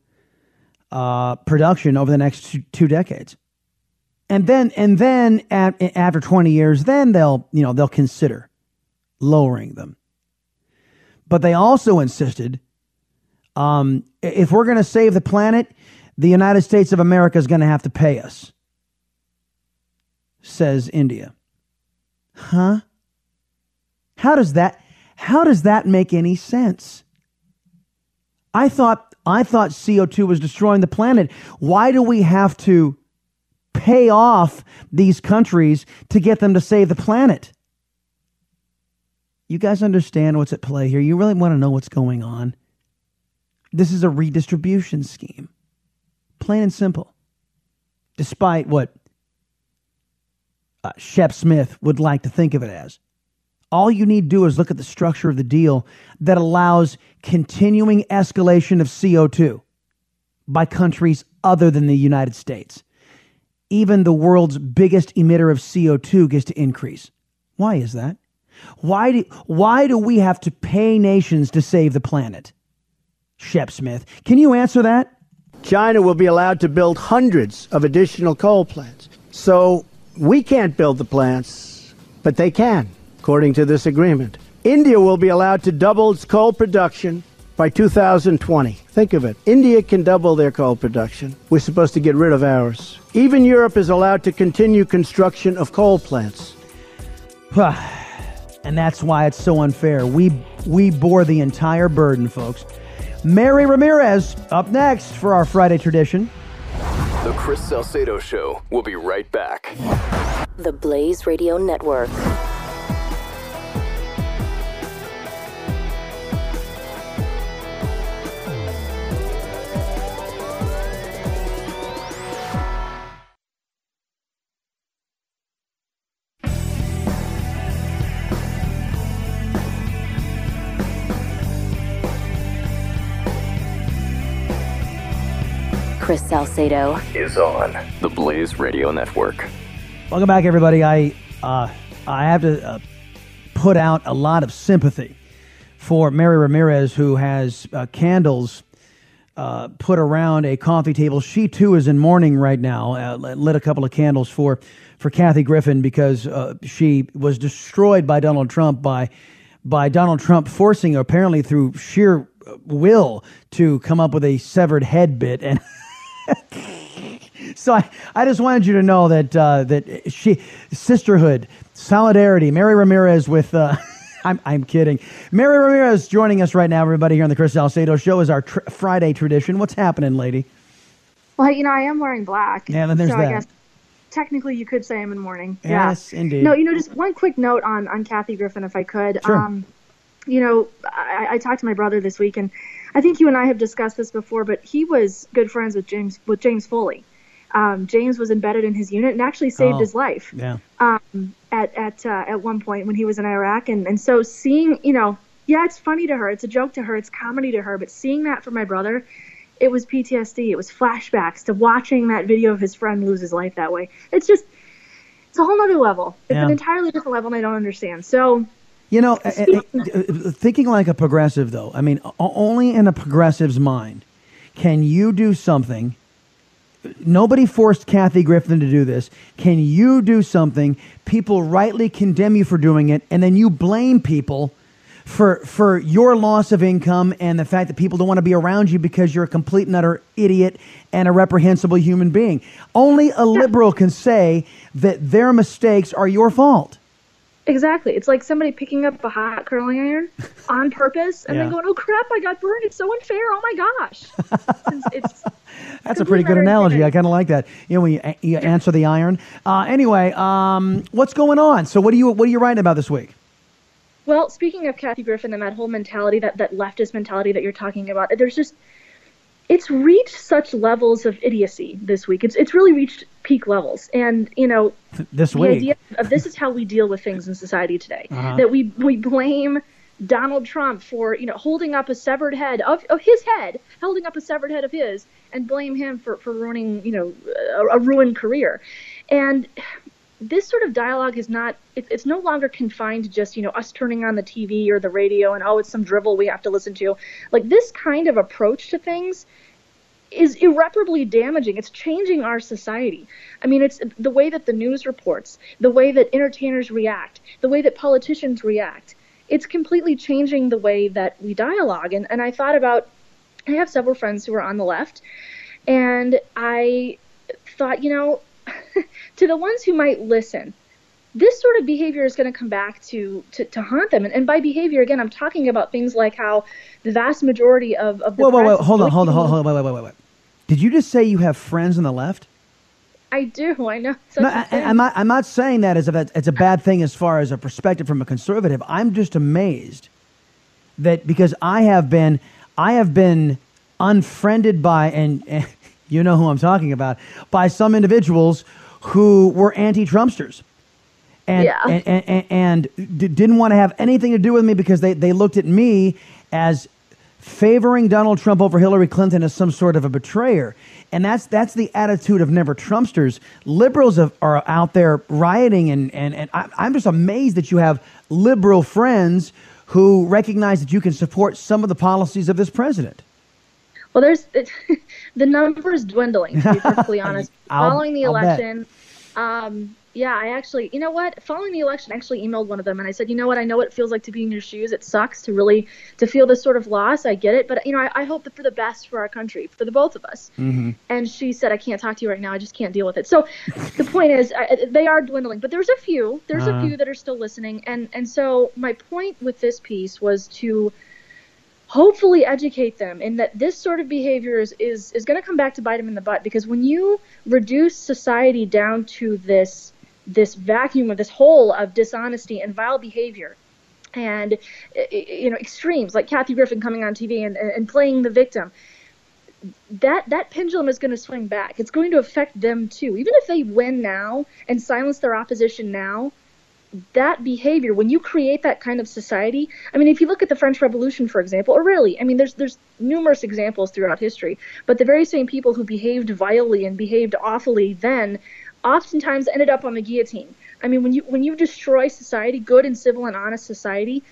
uh, production over the next two, decades and then and then at, after 20 years then they'll you know they'll consider lowering them but they also insisted um, if we're going to save the planet the united states of america is going to have to pay us says india. Huh? How does that how does that make any sense? I thought i thought co2 was destroying the planet. Why do we have to pay off these countries to get them to save the planet. You guys understand what's at play here? You really want to know what's going on? This is a redistribution scheme. Plain and simple. Despite what uh, Shep Smith would like to think of it as. All you need to do is look at the structure of the deal that allows continuing escalation of CO2 by countries other than the United States even the world's biggest emitter of CO2 gets to increase. Why is that? Why do, why do we have to pay nations to save the planet? Shep Smith, can you answer that? China will be allowed to build hundreds of additional coal plants. So we can't build the plants, but they can, according to this agreement. India will be allowed to double its coal production by 2020. Think of it. India can double their coal production. We're supposed to get rid of ours. Even Europe is allowed to continue construction of coal plants. [SIGHS] [SIGHS] and that's why it's so unfair. We we bore the entire burden, folks. Mary Ramirez up next for our Friday tradition. The Chris Salcedo Show. We'll be right back. The Blaze Radio Network. Chris Salcedo is on the Blaze Radio Network. Welcome back, everybody. I uh, I have to uh, put out a lot of sympathy for Mary Ramirez, who has uh, candles uh, put around a coffee table. She too is in mourning right now. Uh, lit a couple of candles for for Kathy Griffin because uh, she was destroyed by Donald Trump by by Donald Trump forcing apparently through sheer will to come up with a severed head bit and. [LAUGHS] [LAUGHS] so I, I just wanted you to know that uh, that she sisterhood, solidarity. Mary Ramirez with. Uh, [LAUGHS] I'm, I'm kidding. Mary Ramirez joining us right now, everybody, here on the Chris Salcedo Show is our tr- Friday tradition. What's happening, lady? Well, you know, I am wearing black. Yeah, then there's so that. I guess technically you could say I'm in mourning. Yes, yeah. indeed. No, you know, just one quick note on, on Kathy Griffin, if I could. Sure. Um, you know, I, I talked to my brother this week, and I think you and I have discussed this before, but he was good friends with James with James Foley. Um, James was embedded in his unit and actually saved Oh, his life Yeah. um, at at uh, at one point when he was in Iraq, and and so seeing you know, yeah, it's funny to her, it's a joke to her, it's comedy to her, but seeing that for my brother, it was PTSD, it was flashbacks to watching that video of his friend lose his life that way. It's just, it's a whole nother level. It's Yeah. an entirely different level, and I don't understand. So. You know, uh, uh, uh, thinking like a progressive, though, I mean, only in a progressive's mind can you do something. Nobody forced Kathy Griffin to do this. Can you do something? People rightly condemn you for doing it, and then you blame people for for your loss of income and the fact that people don't want to be around you because you're a complete and utter idiot and a reprehensible human being. Only a liberal can say that their mistakes are your fault. Exactly. It's like somebody picking up a hot curling iron [LAUGHS] on purpose and Yeah. then going, "Oh crap, I got burned. It's so unfair. Oh my gosh." It's, [LAUGHS] it's That's a pretty good analogy. I kind of like that. You know, when you, you answer the iron. Uh, anyway, um, what's going on? So, what are you what are you writing about this week? Well, speaking of Kathy Griffin and that whole mentality, that, that leftist mentality that you're talking about, there's just it's reached such levels of idiocy this week. It's it's really reached peak levels. And, you know, This the week. idea of this is how we deal with things in society today. Uh-huh. That we we blame Donald Trump for, you know, holding up a severed head of, of his head, holding up a severed head of his, and blame him for, for ruining, you know, a, a ruined career. And this sort of dialogue is not it, it's no longer confined to just you know us turning on the tv or the radio and oh it's some drivel we have to listen to like this kind of approach to things is irreparably damaging it's changing our society i mean it's the way that the news reports the way that entertainers react the way that politicians react it's completely changing the way that we dialogue and, and i thought about i have several friends who are on the left and i thought you know [LAUGHS] to the ones who might listen, this sort of behavior is going to come back to, to, to haunt them. And, and by behavior, again, I'm talking about things like how the vast majority of, of the Whoa, whoa, whoa! Hold on, hold on, hold on, wait, wait, wait, wait, wait. Did you just say you have friends on the left? I do. I know. No, a I. I'm not. I'm not saying that as if it's a bad thing as far as a perspective from a conservative. I'm just amazed that because I have been, I have been unfriended by, and, and [LAUGHS] you know who I'm talking about, by some individuals who were anti-Trumpsters. And, Yeah. and, and, and, and didn't want to have anything to do with me because they, they looked at me as favoring Donald Trump over Hillary Clinton as some sort of a betrayer. And that's that's the attitude of never Trumpsters. Liberals have, are out there rioting, and, and, and I, I'm just amazed that you have liberal friends who recognize that you can support some of the policies of this president. Well, there's [LAUGHS] the number is dwindling. To be perfectly [LAUGHS] honest, following the I'll election, um, yeah, I actually, you know what? Following the election, I actually emailed one of them and I said, you know what? I know what it feels like to be in your shoes. It sucks to really to feel this sort of loss. I get it, but you know, I, I hope that for the best for our country, for the both of us. Mm-hmm. And she said, I can't talk to you right now. I just can't deal with it. So the point is, I, they are dwindling, but there's a few. There's Uh-huh. a few that are still listening. And and so my point with this piece was to hopefully educate them in that this sort of behavior is is, is going to come back to bite them in the butt because when you reduce society down to this this vacuum of this hole of dishonesty and vile behavior and you know extremes like Kathy Griffin coming on TV and, and playing the victim that that pendulum is going to swing back. It's going to affect them too. Even if they win now and silence their opposition now that behavior when you create that kind of society i mean if you look at the french revolution for example or really i mean there's there's numerous examples throughout history but the very same people who behaved vilely and behaved awfully then oftentimes ended up on the guillotine i mean when you when you destroy society good and civil and honest society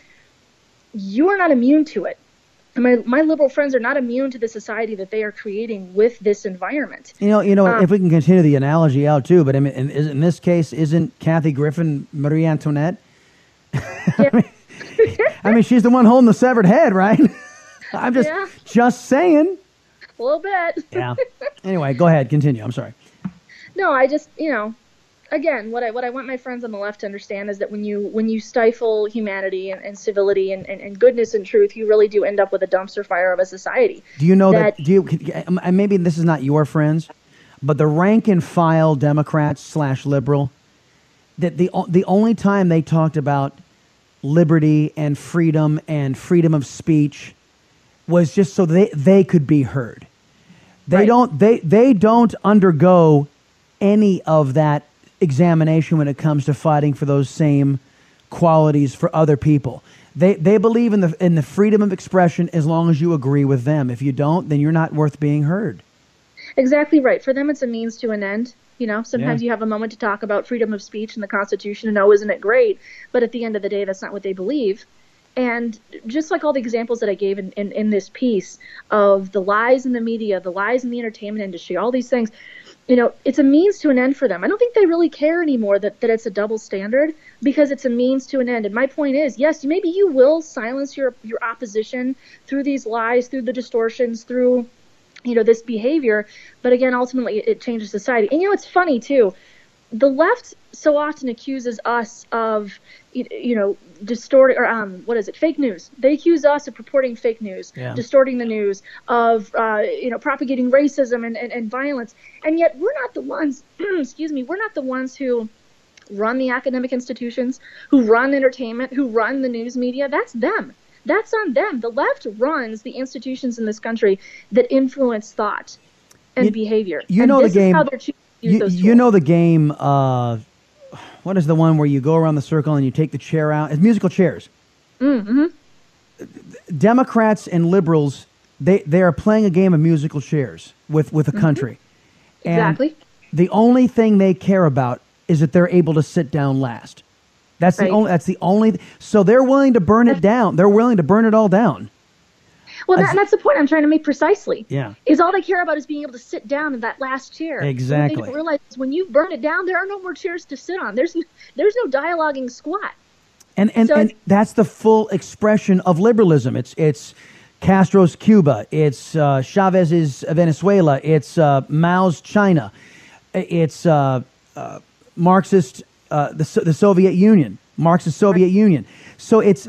you are not immune to it And my, my liberal friends are not immune to the society that they are creating with this environment You know, you know, Um, if we can continue the analogy out too, but I mean, in, in this case, isn't Kathy Griffin Marie Antoinette? [LAUGHS] I mean, she's the one holding the severed head, right? [LAUGHS] I'm just Yeah. just saying. a little bit Yeah. [LAUGHS] Anyway, go ahead, continue. I'm sorry. No, I just you know, again, what I what I want my friends on the left to understand is that when you when you stifle humanity and, and civility and, and, and goodness and truth, you really do end up with a dumpster fire of a society. Do you know that? do you? Um, and maybe this is not your friends, but the rank and file Democrats slash liberal, that the the only time they talked about liberty and freedom and freedom of speech was just so they they could be heard. They don't they they don't undergo any of that examination when it comes to fighting for those same qualities for other people. They they believe in the in the freedom of expression as long as you agree with them. If you don't, then you're not worth being heard. Exactly right. For them, it's a means to an end. You know, sometimes Yeah. you have a moment to talk about freedom of speech and the Constitution, and oh, isn't it great? But at the end of the day, that's not what they believe. And just like all the examples that I gave in, in, in this piece of the lies in the media, the lies in the entertainment industry, all these things, you know, it's a means to an end for them. I don't think they really care anymore that, that it's a double standard because it's a means to an end. And my point is, yes, maybe you will silence your, your opposition through these lies, through the distortions, through you know this behavior but again ultimately it changes society and you know it's funny too the left so often accuses us of you know distorting or um what is it fake news they accuse us of purporting fake news Yeah. distorting the news of uh, you know propagating racism and, and, and violence and yet we're not the ones [CLEARS THROAT] excuse me we're not the ones who run the academic institutions who run entertainment who run the news media that's them that's on them the left runs the institutions in this country that influence thought and You- behavior You and know this the game. is how they're choosing to use You, those you know the game. Uh, what is the one where you go around the circle and you take the chair out? It's musical chairs. mm-hmm. Democrats and liberals, they they are playing a game of musical chairs with with the country. And Exactly. the only thing they care about is that they're able to sit down last. That's the only. That's the only. So they're willing to burn it down. They're willing to burn it all down. Well that, that's the point i'm trying to make precisely Yeah. is all they care about is being able to sit down in that last chair. Exactly. They don't realize when you burn it down, there are no more chairs to sit on. There's there's no dialoguing squat. And and, So and that's the full expression of liberalism. It's it's Castro's Cuba. It's uh, Chavez's Venezuela. It's uh, Mao's China. It's uh, uh, Marxist uh, the So- the Soviet Union. Marxist Soviet Union. So it's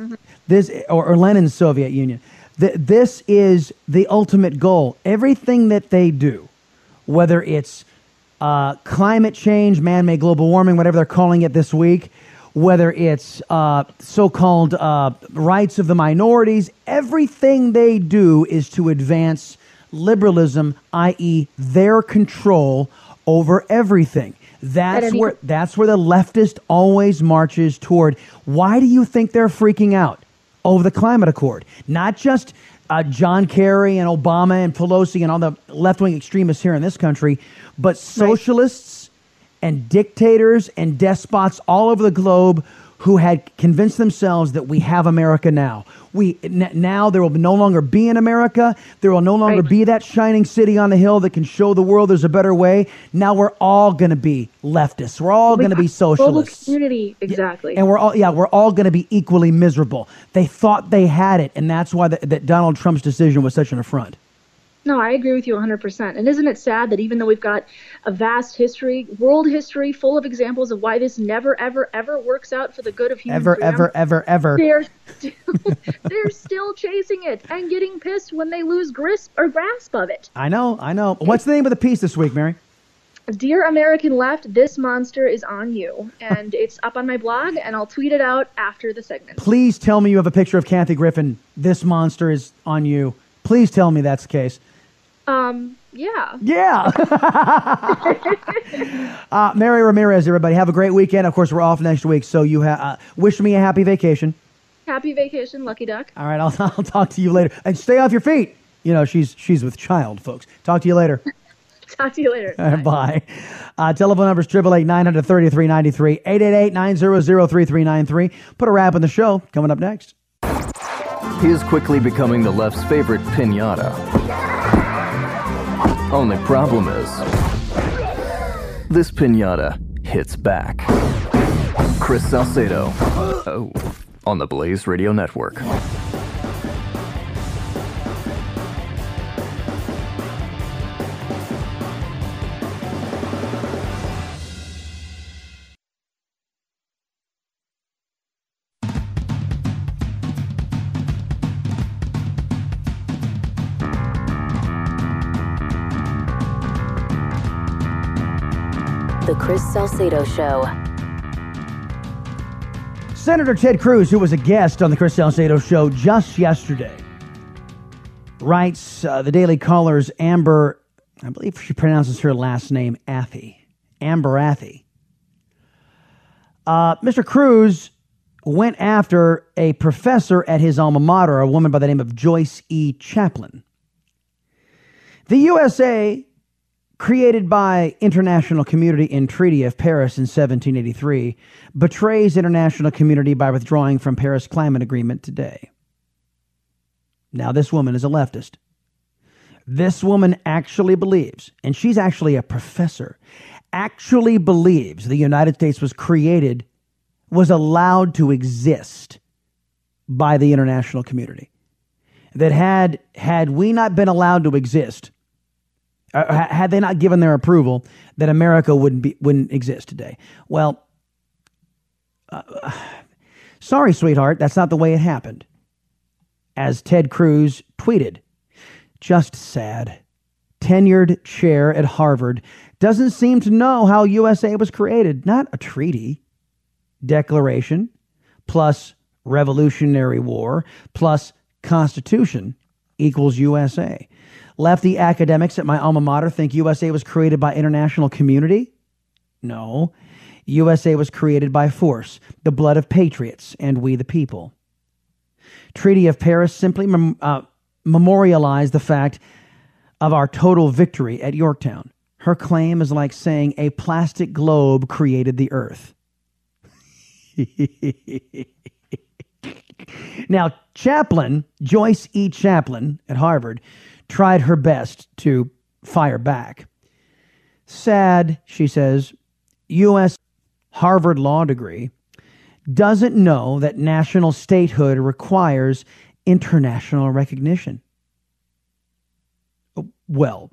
this or, or Lenin's Soviet Union. Th- this is the ultimate goal. Everything that they do, whether it's uh, climate change, man made global warming, whatever they're calling it this week, whether it's uh, so called uh, rights of the minorities, everything they do is to advance liberalism, i.e., their control over everything. That's where that's where the leftist always marches toward. Why do you think they're freaking out over the climate accord? Not just uh, John Kerry and Obama and Pelosi and all the left wing extremists here in this country, but socialists and dictators and despots all over the globe who had convinced themselves that we have America now. We n- now there will no longer be an America. There will no longer be that shining city on the hill that can show the world there's a better way. Now we're all going to be leftists. We're all going to be Global socialists. community, exactly. And we're all yeah, we're all going to be equally miserable. They thought they had it, and that's why the, that Donald Trump's decision was such an affront. No, I agree with you 100%. And isn't it sad that even though we've got a vast history, world history full of examples of why this never, ever, ever works out for the good of human Ever, freedom, ever, ever, ever. They're still, [LAUGHS] they're still chasing it and getting pissed when they lose grasp or grasp of it. I know, I know. What's the name of the piece this week, Mary? Dear American Left, this monster is on you. And it's up on my blog, and I'll tweet it out after the segment. Please tell me you have a picture of Kathy Griffin. This monster is on you. Please tell me that's the case. Um, yeah. Yeah. [LAUGHS] Uh, Mary Ramirez, everybody, have a great weekend. Of course, we're off next week, so you ha- uh, wish me a happy vacation. Happy vacation, Lucky Duck. All right, I'll, [LAUGHS] I'll talk to you later. And stay off your feet. You know, she's she's with child, folks. Talk to you later. [LAUGHS] Talk to you later. Bye. Uh, telephone numbers is 888 933 93 888 900 3393. Put a wrap on the show. Coming up next. He is quickly becoming the left's favorite pinata. Only problem is, this pinata hits back. Chris Salcedo. Oh, on the Blaze Radio Network. Salcedo Show. Senator Ted Cruz, who was a guest on the Chris Salcedo show just yesterday, writes uh, the Daily Caller's Amber I believe she pronounces her last name Athey, Amber Athey. Uh, Mr. Cruz went after a professor at his alma mater, a woman by the name of Joyce E. Chaplin. The USA, created by international community in Treaty of Paris in 1783, betrays international community by withdrawing from Paris Climate Agreement today. Now, this woman is a leftist. This woman actually believes, and she's actually a professor, actually believes the United States was created, was allowed to exist by the international community. That had had we not been allowed to exist, uh, had they not given their approval, that America wouldn't be wouldn't exist today. Well, uh, [SIGHS] sorry, sweetheart, that's not the way it happened. As Ted Cruz tweeted, just sad. Tenured chair at Harvard doesn't seem to know how USA was created. Not a treaty, declaration, plus Revolutionary War, plus Constitution equals USA. Lefty academics at my alma mater think USA was created by international community? No. USA was created by force, the blood of patriots, and we the people. Treaty of Paris simply uh, memorialized the fact of our total victory at Yorktown. Her claim is like saying a plastic globe created the earth. [LAUGHS] now, Chaplin, Joyce E. Chaplin at Harvard, tried her best to fire back. Sad, she says, U.S. Harvard law degree doesn't know that national statehood requires international recognition. Well,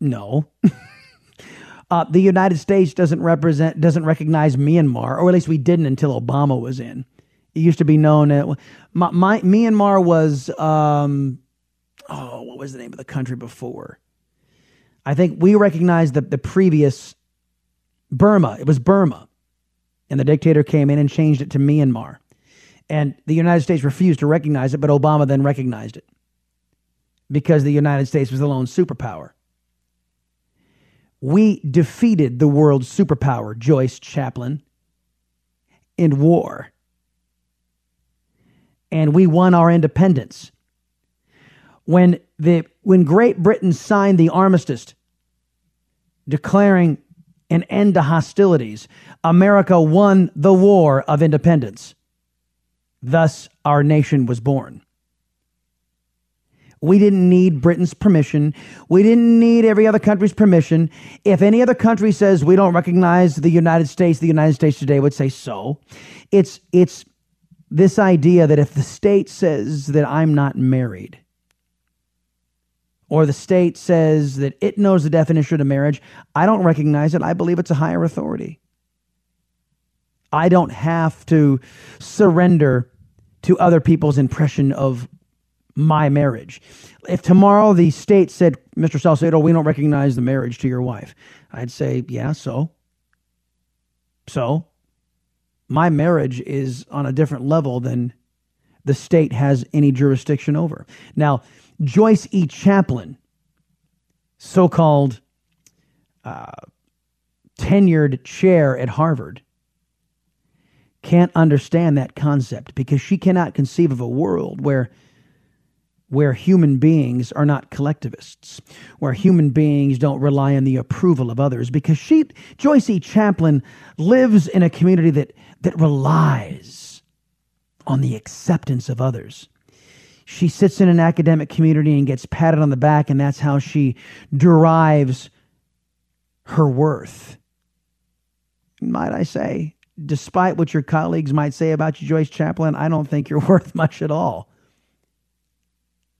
no. [LAUGHS] uh, the United States doesn't represent doesn't recognize Myanmar, or at least we didn't until Obama was in. It used to be known as my, my Myanmar was um, oh, what was the name of the country before? I think we recognized the, the previous Burma. It was Burma. And the dictator came in and changed it to Myanmar. And the United States refused to recognize it, but Obama then recognized it because the United States was the lone superpower. We defeated the world's superpower, Joyce Chaplin, in war. And we won our independence when the when Great Britain signed the armistice declaring an end to hostilities, America won the war of independence. Thus, our nation was born. We didn't need Britain's permission. We didn't need every other country's permission. If any other country says we don't recognize the United States, the United States today would say so. It's it's this idea that if the state says that I'm not married, or the state says that it knows the definition of marriage, I don't recognize it. I believe it's a higher authority. I don't have to surrender to other people's impression of my marriage. If tomorrow the state said, Mr. Salcedo, we don't recognize the marriage to your wife, I'd say, yeah, so. So, my marriage is on a different level than the state has any jurisdiction over. Now, Joyce E. Chaplin, so called uh, tenured chair at Harvard, can't understand that concept because she cannot conceive of a world where where human beings are not collectivists, where human beings don't rely on the approval of others, because she, Joyce E. Chaplin, lives in a community that, that relies on the acceptance of others she sits in an academic community and gets patted on the back, and that's how she derives her worth. Might I say, despite what your colleagues might say about you, Joyce Chaplin, I don't think you're [LAUGHS] worth much at all.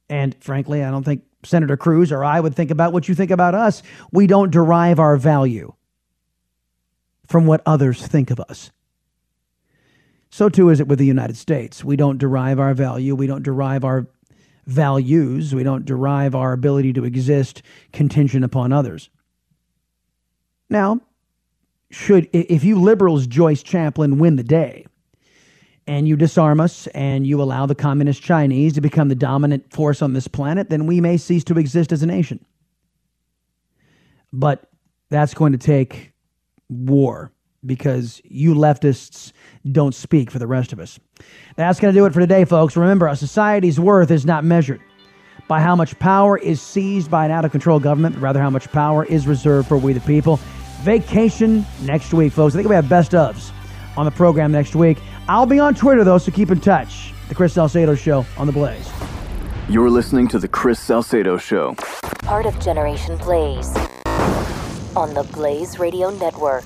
And frankly, I don't think Senator Cruz or I would think about what you think about us. We don't derive our value from what others think of us. So too is it with the United States. We don't derive our value, we don't derive our values, we don't derive our ability to exist contingent upon others. Now, should if you liberals Joyce Chaplin win the day and you disarm us and you allow the communist Chinese to become the dominant force on this planet, then we may cease to exist as a nation. but that's going to take war because you leftists don't speak for the rest of us. That's going to do it for today, folks. Remember, a society's worth is not measured by how much power is seized by an out of control government, but rather how much power is reserved for we the people. Vacation next week, folks. I think we have best ofs on the program next week. I'll be on Twitter, though, so keep in touch. The Chris Salcedo Show on The Blaze. You're listening to The Chris Salcedo Show. Part of Generation Blaze on the Blaze Radio Network.